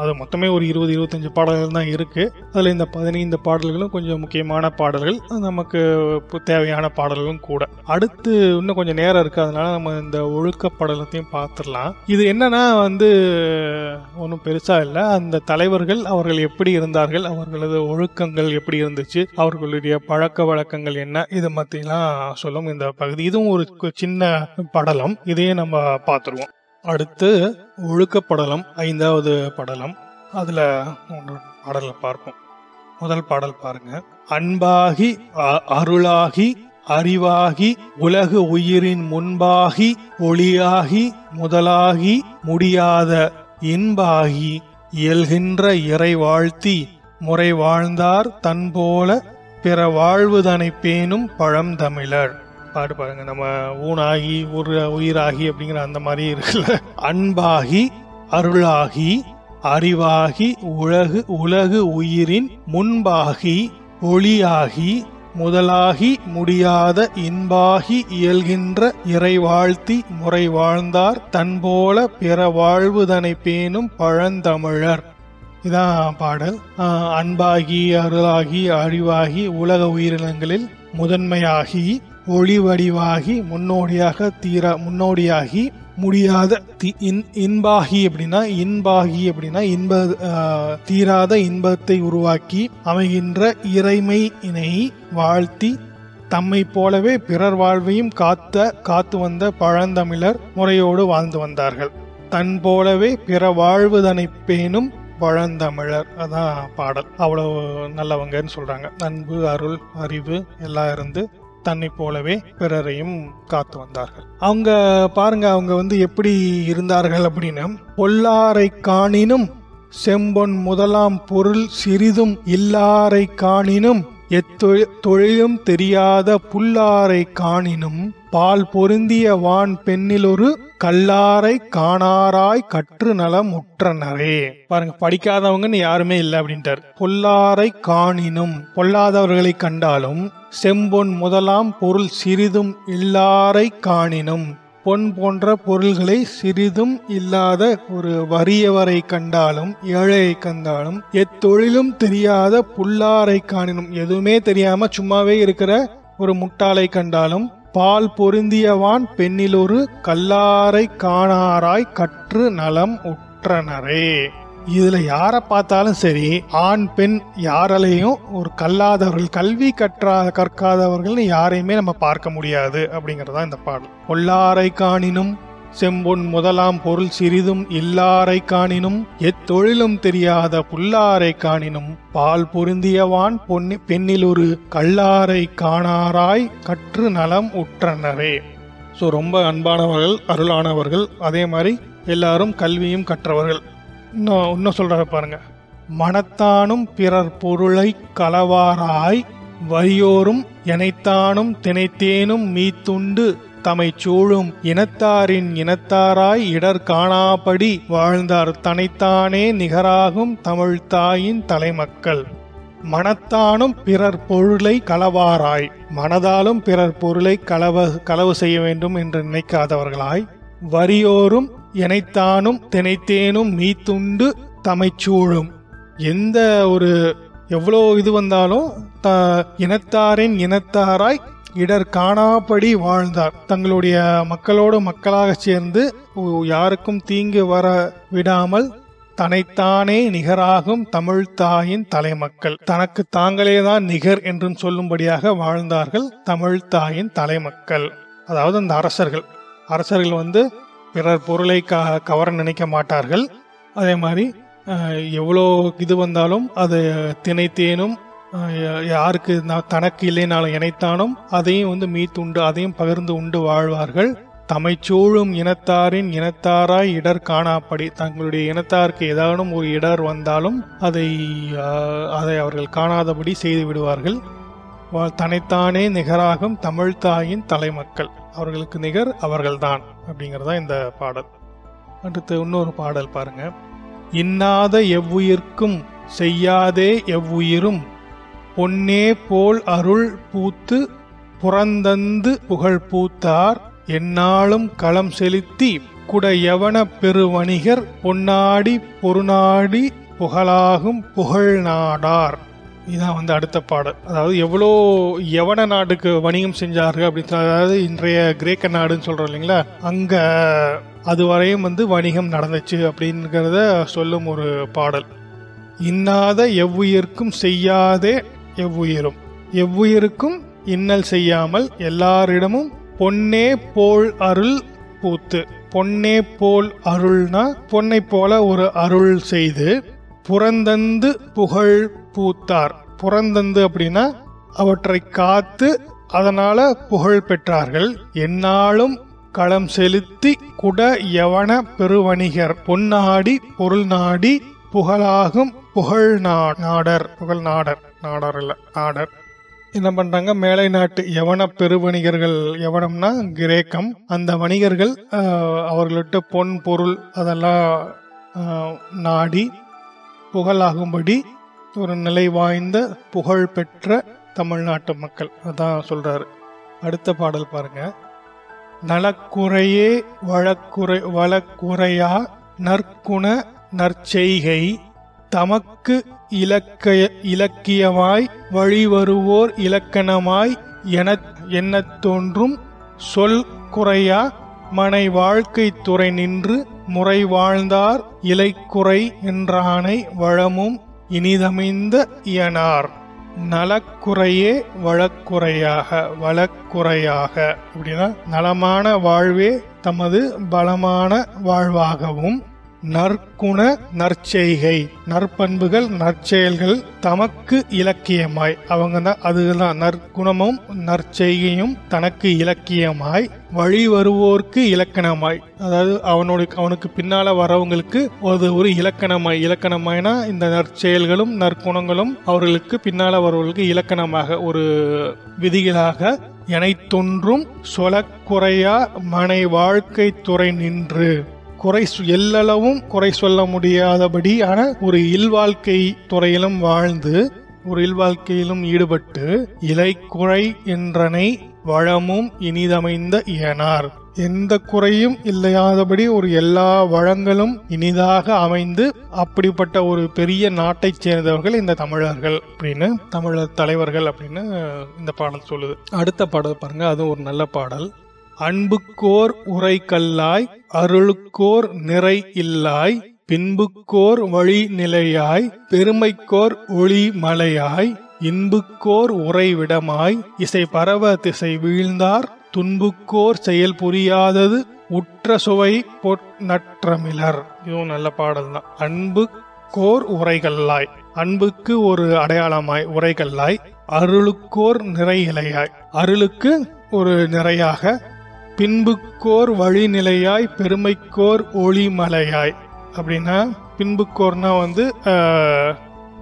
அது மொத்தமே ஒரு இருபது இருபத்தஞ்சு பாடல்கள் தான் இருக்கு. அதில் இந்த பதினைந்து பாடல்களும் கொஞ்சம் முக்கியமான பாடல்கள். நமக்கு தேவையான பாடல்களும் கூட. அடுத்து இன்னும் கொஞ்சம் நேரம் இருக்கு. அதனால நம்ம இந்த ஒழுக்க பாடலத்தையும் பார்த்துடலாம். இது என்னன்னா வந்து ஒன்றும் பெருசா இல்லை. அந்த தலைவர்கள் அவர்கள் எப்படி இருந்தார்கள்? அவர்களது ஒழுக்கங்கள் எப்படி இருந்துச்சு? அவர்களுடைய பழக்க வழக்கங்கள் என்ன? இது மத்தியெல்லாம் சொல்லும் இந்த பகுதி. இதுவும் ஒரு கு- சின்ன படலம். இதையே நம்ம பார்த்துருவோம். அடுத்து ஒழுக்க படலம் ஐந்தாவது படலம். அதுல ஒன்று பாடலை பார்ப்போம். முதல் பாடல் பாருங்க. அன்பாகி அ- அருளாகி அறிவாகி உலகு உயிரின் முன்பாகி ஒளியாகி முதலாகி முடியாத இன்பாகி இயல்கின்ற இறை வாழ்த்தி முறை வாழ்ந்தார் தன்போல பிற வாழ்வுதனை பேணும் பழந்தமிழர் பாடு பாருங்க நம்ம ஊனாகி ஒரு உயிராகி அப்படிங்கிற அந்த மாதிரி இருக்குல்ல. அன்பாகி அருளாகி அறிவாகி உலகு உலகு உயிரின் முன்பாகி ஒளியாகி முதலாகி முடியாத இன்பாகி இயல்கின்ற இறை வாழ்த்தி முறை வாழ்ந்தார் தன்போல பிற வாழ்வுதனை பேணும் பழந்தமிழர். இதான் பாடல் அன்பாகி அருளாகி அறிவாகி உலக உயிரினங்களில் முதன்மையாகி ஒளி வடிவாகி முன்னோடியாக தீரா முன்னோடியாகி முடியாத இன்- இன்பாகி அப்படின்னா இன்பாகி அப்படின்னா இன்ப தீராத இன்பத்தை உருவாக்கி அமைகின்ற இறைமை இணை வாழ்த்தி தம்மை போலவே பிறர் வாழ்வையும் காத்த காத்து வந்த பழந்தமிழர் முறையோடு வாழ்ந்து வந்தார்கள். தன் போலவே பிற வாழ்வுதனை பேணும் பழந்தமிழர். அதான் பாடல். அவ்வளவு நல்லவங்கன்னு சொல்றாங்க. அன்பு அருள் அறிவு எல்லாம் இருந்து தன்னை போலவே பிறரையும் காத்து வந்தார்கள். அவங்க பாருங்க அவங்க வந்து எப்படி இருந்தார்கள் அப்படின்னு. பொல்லாரை காணினும் செம்பொன் முதலாம் பொருள் சிறிதும் இல்லாரை காணினும் எத்தொழி- தொழிலும் தெரியாத புல்லாரை காணினும் பால் பொருந்திய வான் பெண்ணிலொரு கல்லாரை காணாராய் கற்று நலம் உற்றனரே பாருங்க படிக்காதவங்கன்னு யாருமே இல்லை அப்படின்ட்டார். பொல்லாரை காணினும் பொல்லாதவர்களை கண்டாலும் செம்பொன் முதலாம் பொருள் சிறிதும் இல்லாரை காணினும் பொன் போன்ற பொருள்களை சிறிதும் இல்லாத ஒரு வறியவரை கண்டாலும் ஏழையை கண்டாலும் எத்தொழிலும் தெரியாத புல்லாரை காணினும் எதுவுமே தெரியாம சும்மாவே இருக்கிற ஒரு முட்டாளை கண்டாலும் பால் பொருந்தியவான் பெண்ணிலொரு கல்லாரை காணாராய் கற்று நலம் உற்றனரே. இதுல யாரை பார்த்தாலும் சரி ஆண் பெண் யாராலையும் ஒரு கல்லாதவர்கள் கல்வி கற்றா கற்காதவர்கள்னு யாரையுமே நம்ம பார்க்க முடியாது அப்படிங்கறதா இந்த பாடல். பொல்லாரை காணினும் செம்பொன் முதலாம் பொருள் சிறிதும் இல்லாரை காணினும் எத்தொழிலும் தெரியாத புல்லாரை காணினும் பால் பொருந்தியவான் பொன்னி பெண்ணில் ஒரு கல்லாரை காணாராய் கற்று நலம் உற்றனரே. ஸோ ரொம்ப அன்பானவர்கள் அருளானவர்கள் அதே மாதிரி எல்லாரும் கல்வியும் கற்றவர்கள். இன்னும் இன்னும் சொல்கிற பாருங்க. மனத்தானும் பிறர் பொருளை களவாராய் வரியோரும் எனைத்தானும் தினைத்தேனும் மீத்துண்டு தமை சூழும் இனத்தாரின் இனத்தாராய் இடர் காணாபடி வாழ்ந்தார் தனைத்தானே நிகராகும் தமிழ் தாயின் தலைமக்கள். மனத்தானும் பிறர் பொருளை களவாராய் மனதாலும் பிறர் பொருளை களவ களவு செய்ய வேண்டும் என்று நினைக்காதவர்களாய். வரியோரும் இணைத்தானும் தினைத்தேனும் மீத்துண்டு தமைச்சூழும் எந்த ஒரு எவ்வளோ இது வந்தாலும் த இனத்தாரின் இனத்தாராய் இடர் காணாபடி வாழ்ந்தார். தங்களுடைய மக்களோடு மக்களாக சேர்ந்து யாருக்கும் தீங்கு வர விடாமல் தனைத்தானே நிகராகும் தமிழ் தாயின் தலைமக்கள். தனக்கு தாங்களே தான் நிகர் என்றும் சொல்லும்படியாக வாழ்ந்தார்கள் தமிழ் தாயின் தலைமக்கள். அதாவது அந்த அரசர்கள். அரசர்கள் வந்து பிறர் பொருளை க கவர நினைக்க மாட்டார்கள். அதே மாதிரி எவ்வளோ இது வந்தாலும் அது தினைத்தேனும் யாருக்கு நான் தனக்கு இல்லைனாலும் இணைத்தானும் அதையும் வந்து மீத்துண்டு அதையும் பகிர்ந்து உண்டு வாழ்வார்கள். தமைச்சூழும் இனத்தாரின் இனத்தாராய் இடர் காணாப்படி தங்களுடைய இனத்தாருக்கு ஏதானும் ஒரு இடர் வந்தாலும் அதை அதை அவர்கள் காணாதபடி செய்து விடுவார்கள். வா- தனைத்தானே நிகராகும் தமிழ் தாயின் தலைமக்கள். அவர்களுக்கு நிகர் அவர்கள்தான் அப்படிங்கிறதா இந்த பாடல். அடுத்து இன்னொரு பாடல் பாருங்க. இன்னாத எவ்வுயிர்க்கும் செய்யாதே எவ்வுயிரும் பொன்னே போல் அருள் பூத்து புறந்தந்து புகழ் பூத்தார். எந்நாளும் களம் செலுத்தி குட யவன பெருவணிகர் பொன்னாடி பொருநாடி புகழாகும் புகழ் நாடார். இதுதான் வந்து அடுத்த பாடல். அதாவது எவ்வளோ யவன நாட்டுக்கு வணிகம் செஞ்சார்கள் அப்படின்னு அதாவது இன்றைய கிரேக்க நாடுன்னு சொல்கிறோம் இல்லைங்களா? அங்கே அதுவரையும் வந்து வணிகம் நடந்துச்சு அப்படிங்கிறத சொல்லும் ஒரு பாடல். இன்னாத எவ்வுயிர்க்கும் செய்யாதே எவ்வுயிரும். எவ்வுயிருக்கும் இன்னல் செய்யாமல் எல்லாரிடமும் பொன்னே போல் அருள் பூத்து. பொன்னே போல் அருள்னா பொன்னை போல ஒரு அருள் செய்து புறந்தந்து புகழ் பூத்தார். புறந்தந்து அப்படின்னா அவற்றை காத்து அதனால புகழ் பெற்றார்கள். எந்நாளும் களம் செலுத்தி குட யவன பெருவணிகர். பொன்னாடி பொருள் நாடி புகழாகும் புகழ் நா- நாடர். புகழ் நாடர். நாடர் இல்லை நாடர். என்ன பண்ணுறாங்க மேலை நாட்டு யவன பெருவணிகர்கள். யவனம்னா கிரேக்கம். அந்த வணிகர்கள் அவர்கள்ட்ட பொன் பொருள் அதெல்லாம் நாடி புகழாகும்படி ஒரு நிலை வாய்ந்த புகழ் பெற்ற தமிழ்நாட்டு மக்கள். அதான் சொல்கிறாரு அடுத்த பாடல் பாருங்க. நலக்குறையே வழக்குறை வழக்குறையா நற்குண நற்செய்கை தமக்கு இலக்கிய இலக்கியமாய் வழிவருவோர் இலக்கணமாய் என எண்ணத் தோன்றும் சொல் குறையா மனை வாழ்க்கை துறை நின்று முறை வாழ்ந்தார் இலைக்குறை என்றானை வளமும் இனிதமைந்த இயனார். நலக்குறையே வழக்குறையாக வழக்குறையாக. அப்படின்னா நலமான வாழ்வே தமது பலமான வாழ்வாகவும் நற்குண நற்செய்கை. நற்பண்புகள் நற்செயல்கள் தமக்கு இலக்கியமாய். அவங்க தான் அதுதான் நற்குணமும் நற்செய்கையும் தனக்கு இலக்கியமாய் வழி வருவோர்க்கு இலக்கணமாய். அதாவது அவனோட அவனுக்கு பின்னால வரவங்களுக்கு ஒரு ஒரு இலக்கணமாய். இலக்கணமாய்னா இந்த நற்செயல்களும் நற்குணங்களும் அவர்களுக்கு பின்னால வரவர்களுக்கு இலக்கணமாக ஒரு விதிகளாக எனைத்தொன்றும் சொலக்குறையா மனை வாழ்க்கை துறை நின்று. குறை எல்லளவும் குறை சொல்ல முடியாதபடியான ஒரு இல்வாழ்க்கை துறையிலும் வாழ்ந்து ஒரு இல்வாழ்க்கையிலும் ஈடுபட்டு இலை குறை என்றனை வளமும் இனிதமைந்த இயனார். எந்த குறையும் இல்லையாதபடி ஒரு எல்லா வளங்களும் இனிதாக அமைந்து அப்படிப்பட்ட ஒரு பெரிய நாட்டைச் சேர்ந்தவர்கள் இந்த தமிழர்கள் அப்படின்னு தமிழர் தலைவர்கள் அப்படின்னு இந்த பாடல் சொல்லுது. அடுத்த பாடல் பாருங்க அது ஒரு நல்ல பாடல். அன்புக்கோர் உரை கல்லாய் அருளுக்கோர் நிறை இல்லாய் பின்புக்கோர் வழி நிலையாய் பெருமைக்கோர் ஒளி மலையாய் இன்புக்கோர் உறைவிடமாய் இசை பரவ திசை வீழ்ந்தார் துன்புக்கோர் செயல் புரியாதது உற்ற சுவை பொன்னற்றமிழர் இதுவும் நல்ல பாடல் தான். அன்பு கோர் உரைகல்லாய் அன்புக்கு ஒரு அடையாளமாய் உரைகல்லாய் அருளுக்கோர் நிறை இலையாய். அருளுக்கு ஒரு நிறையாக பின்புக்கோர் வழிநிலையாய் பெருமைக்கோர் ஒளிமலையாய். அப்படின்னா பின்புக்கோர்னா வந்து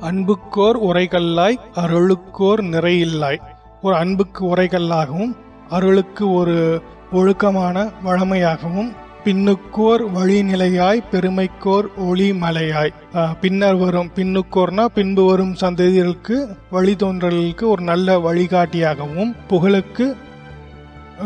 அன்புக்கோர் உரைகல்லாய் அருளுக்கோர் நிறையில்லாய். ஒரு அன்புக்கு உரைகல்லாகவும் அருளுக்கு ஒரு ஒழுக்கமான வழமையாகவும் பின்னுக்கோர் வழிநிலையாய் பெருமைக்கோர் ஒளிமலையாய். பின்னர் வரும் பின்னுக்கோர்னா பின்பு வரும் சந்ததிகளுக்கு வழித்தோன்றல்களுக்கு ஒரு நல்ல வழிகாட்டியாகவும் புகழுக்கு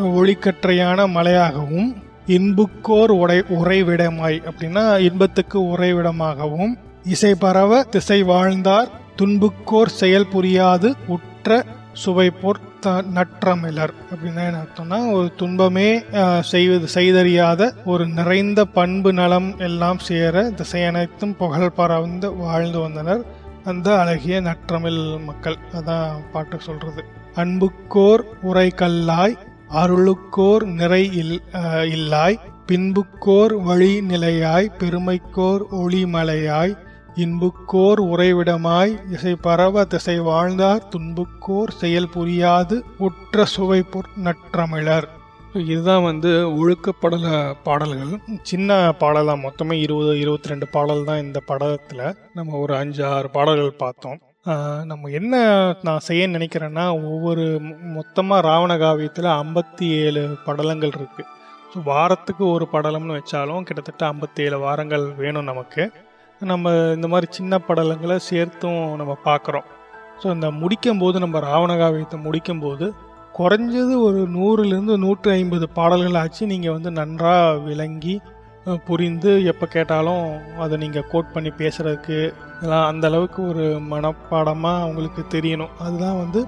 ஒளிக்கற்றையான மலையாகவும் இன்புக்கோர் உடை உறைவிடமாய் அப்படின்னா இன்பத்துக்கு உறைவிடமாகவும் இசை பரவ திசை வாழ்ந்தார் துன்புக்கோர் செயல் புரியாது உற்ற சுவை போர் த- நற்றமிழர் அப்படின்னா என்ன அர்த்தம்னா ஒரு துன்பமே செய்வது செய்தறியாத ஒரு நிறைந்த பண்பு நலம் எல்லாம் சேர திசையனைத்தும் புகழ் பரந்து வாழ்ந்து வந்தனர். அந்த அழகிய நற்றமிழ் மக்கள். அதான் பாட்டு சொல்றது. அன்புக்கோர் உரை கல்லாய் அருளுக்கோர் நிறை இல் இல்லாய் பின்புக்கோர் வழி நிலையாய் பெருமைக்கோர் ஒளிமலையாய் இன்புக்கோர் உறைவிடமாய் இசை பரவ திசை வாழ்ந்தார் துன்புக்கோர் செயல் புரியாது உற்ற சுவை நற்றமிழர். இதுதான் வந்து ஒழுக்கப்படல பாடல்கள். சின்ன பாடல் தான் மொத்தமே இருபது இருபத்தி ரெண்டு பாடல் தான் இந்த படத்தில். நம்ம ஒரு அஞ்சு ஆறு பாடல்கள் பார்த்தோம். நம்ம என்ன நான் செய்ய நினைக்கிறேன்னா ஒவ்வொரு மொத்தமாக ராவண காவியத்தில் ஐம்பத்தி ஏழு படலங்கள் இருக்குது ஸோ வாரத்துக்கு ஒரு படலம்னு வச்சாலும் கிட்டத்தட்ட ஐம்பத்தி ஏழு வாரங்கள் வேணும் நமக்கு. நம்ம இந்த மாதிரி சின்ன படலங்களை சேர்த்தும் நம்ம பார்க்குறோம் ஸோ இந்த முடிக்கும் போது நம்ம ராவண காவியத்தை முடிக்கும் போது குறைஞ்சது ஒரு நூறுலேருந்து நூற்றி ஐம்பது பாடல்கள் ஆச்சு நீங்கள் வந்து நன்றாக விளங்கி புரிந்து எப்போ கேட்டாலும் அதை நீங்கள் கோட் பண்ணி பேசுகிறதுக்கு இதெல்லாம் அந்த அளவுக்கு ஒரு மனப்பாடமாக அவங்களுக்கு தெரியணும். அதுதான் வந்து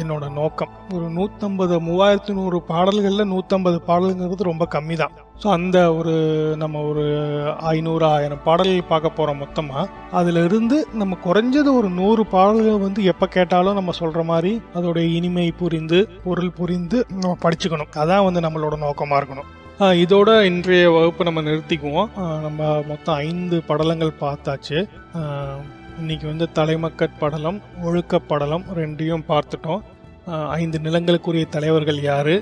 என்னோட நோக்கம். ஒரு நூற்றம்பது மூவாயிரத்து நூறு பாடல்களில் நூற்றம்பது பாடலுங்கிறது ரொம்ப கம்மி தான் ஸோ அந்த ஒரு நம்ம ஒரு ஐநூறு ஆயிரம் பாடல்கள் பார்க்க போகிறோம் மொத்தமாக அதில் இருந்து நம்ம குறைஞ்சது ஒரு நூறு பாடல்கள் வந்து எப்போ கேட்டாலும் நம்ம சொல்கிற மாதிரி அதோடைய இனிமை புரிந்து பொருள் புரிந்து நம்ம படிச்சுக்கணும். அதான் வந்து நம்மளோட நோக்கமாக இருக்கணும். இதோட இன்றைய வகுப்பு நம்ம நிறுத்திக்குவோம். நம்ம மொத்தம் ஐந்து படலங்கள் பார்த்தாச்சு. இன்னைக்கு வந்து தலைமக்கட் படலம் ஒழுக்க படலம் ரெண்டையும் பார்த்துட்டோம். ஐந்து நிலங்களுக்குரிய தலைவர்கள் யாரு?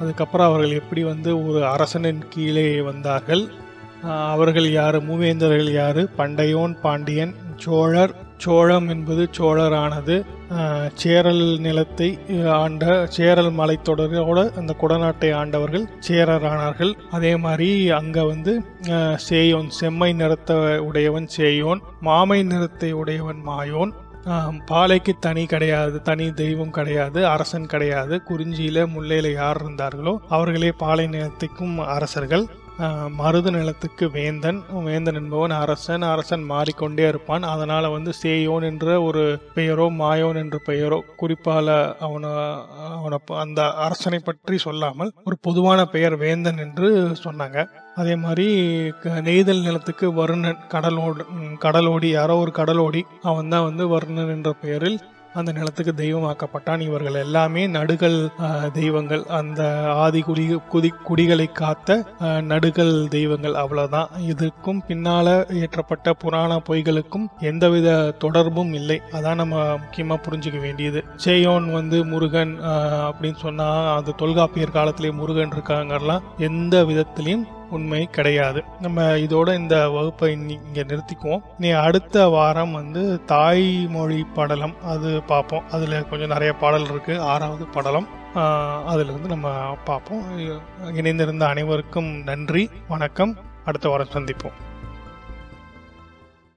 அதுக்கப்புறம் அவர்கள் எப்படி வந்து ஒரு அரசனின் கீழே வந்தார்கள்? அவர்கள் யார்? மூவேந்தர்கள் யார்? பண்டையோன் பாண்டியன் சோழர் சோழம் என்பது சோழரானது. சேரல் நிலத்தை ஆண்ட சேரல் மலைத்தொடரோட அந்த குடநாட்டை ஆண்டவர்கள் சேரரானார்கள். அதே மாதிரி அங்கே வந்து சேயோன் செம்மை நிறத்தை உடையவன் சேயோன் மாமை நிறத்தை உடையவன் மாயோன். பாலைக்கு தனி கிடையாது தனி தெய்வம் கிடையாது அரசன் கிடையாது குறிஞ்சியில முல்லையில யார் இருந்தார்களோ அவர்களே பாலை நிலத்துக்கும் அரசர்கள். மருது நிலத்துக்கு வேந்தன் வேந்தன் என்பவன் அரசன் அரசன் மாறிக்கொண்டே இருப்பான். அதனால் வந்து சேயோன் என்ற ஒரு பெயரோ மாயோன் என்ற பெயரோ குறிப்பால் அவனை அவனை அந்த அரசனை பற்றி சொல்லாமல் ஒரு பொதுவான பெயர் வேந்தன் என்று சொன்னாங்க. அதே மாதிரி க- நெய்தல் நிலத்துக்கு வருணன் கடலோடு கடலோடி யாரோ ஒரு கடலோடி அவன் தான் வந்து வருணன் என்ற பெயரில் அந்த நிலத்துக்கு தெய்வமாக்கப்பட்டான். இவர்கள் எல்லாமே நடுகள் தெய்வங்கள். அந்த ஆதி குடி குதி குடிகளை காத்த நடுகள் தெய்வங்கள். அவ்வளவுதான். இதுக்கும் பின்னால ஏற்றப்பட்ட புராண பொய்களுக்கும் எந்தவித தொடர்பும் இல்லை. அதான் நம்ம முக்கியமா புரிஞ்சுக்க வேண்டியது. சேயோன் வந்து முருகன் அப்படின்னு சொன்னா அது தொல்காப்பியர் காலத்திலேயே முருகன் இருக்காங்கலாம். எந்த விதத்திலையும் உண்மை கிடையாது. நம்ம இதோட இந்த வகுப்பை இங்கே நிறுத்திக்குவோம். நீ அடுத்த வாரம் வந்து தாய்மொழி படலம் அது பார்ப்போம். அதில் கொஞ்சம் நிறைய பாடல் இருக்கு. ஆறாவது படலம் அதிலிருந்து நம்ம பார்ப்போம். இணைந்திருந்த அனைவருக்கும் நன்றி வணக்கம். அடுத்த வாரம் சந்திப்போம்.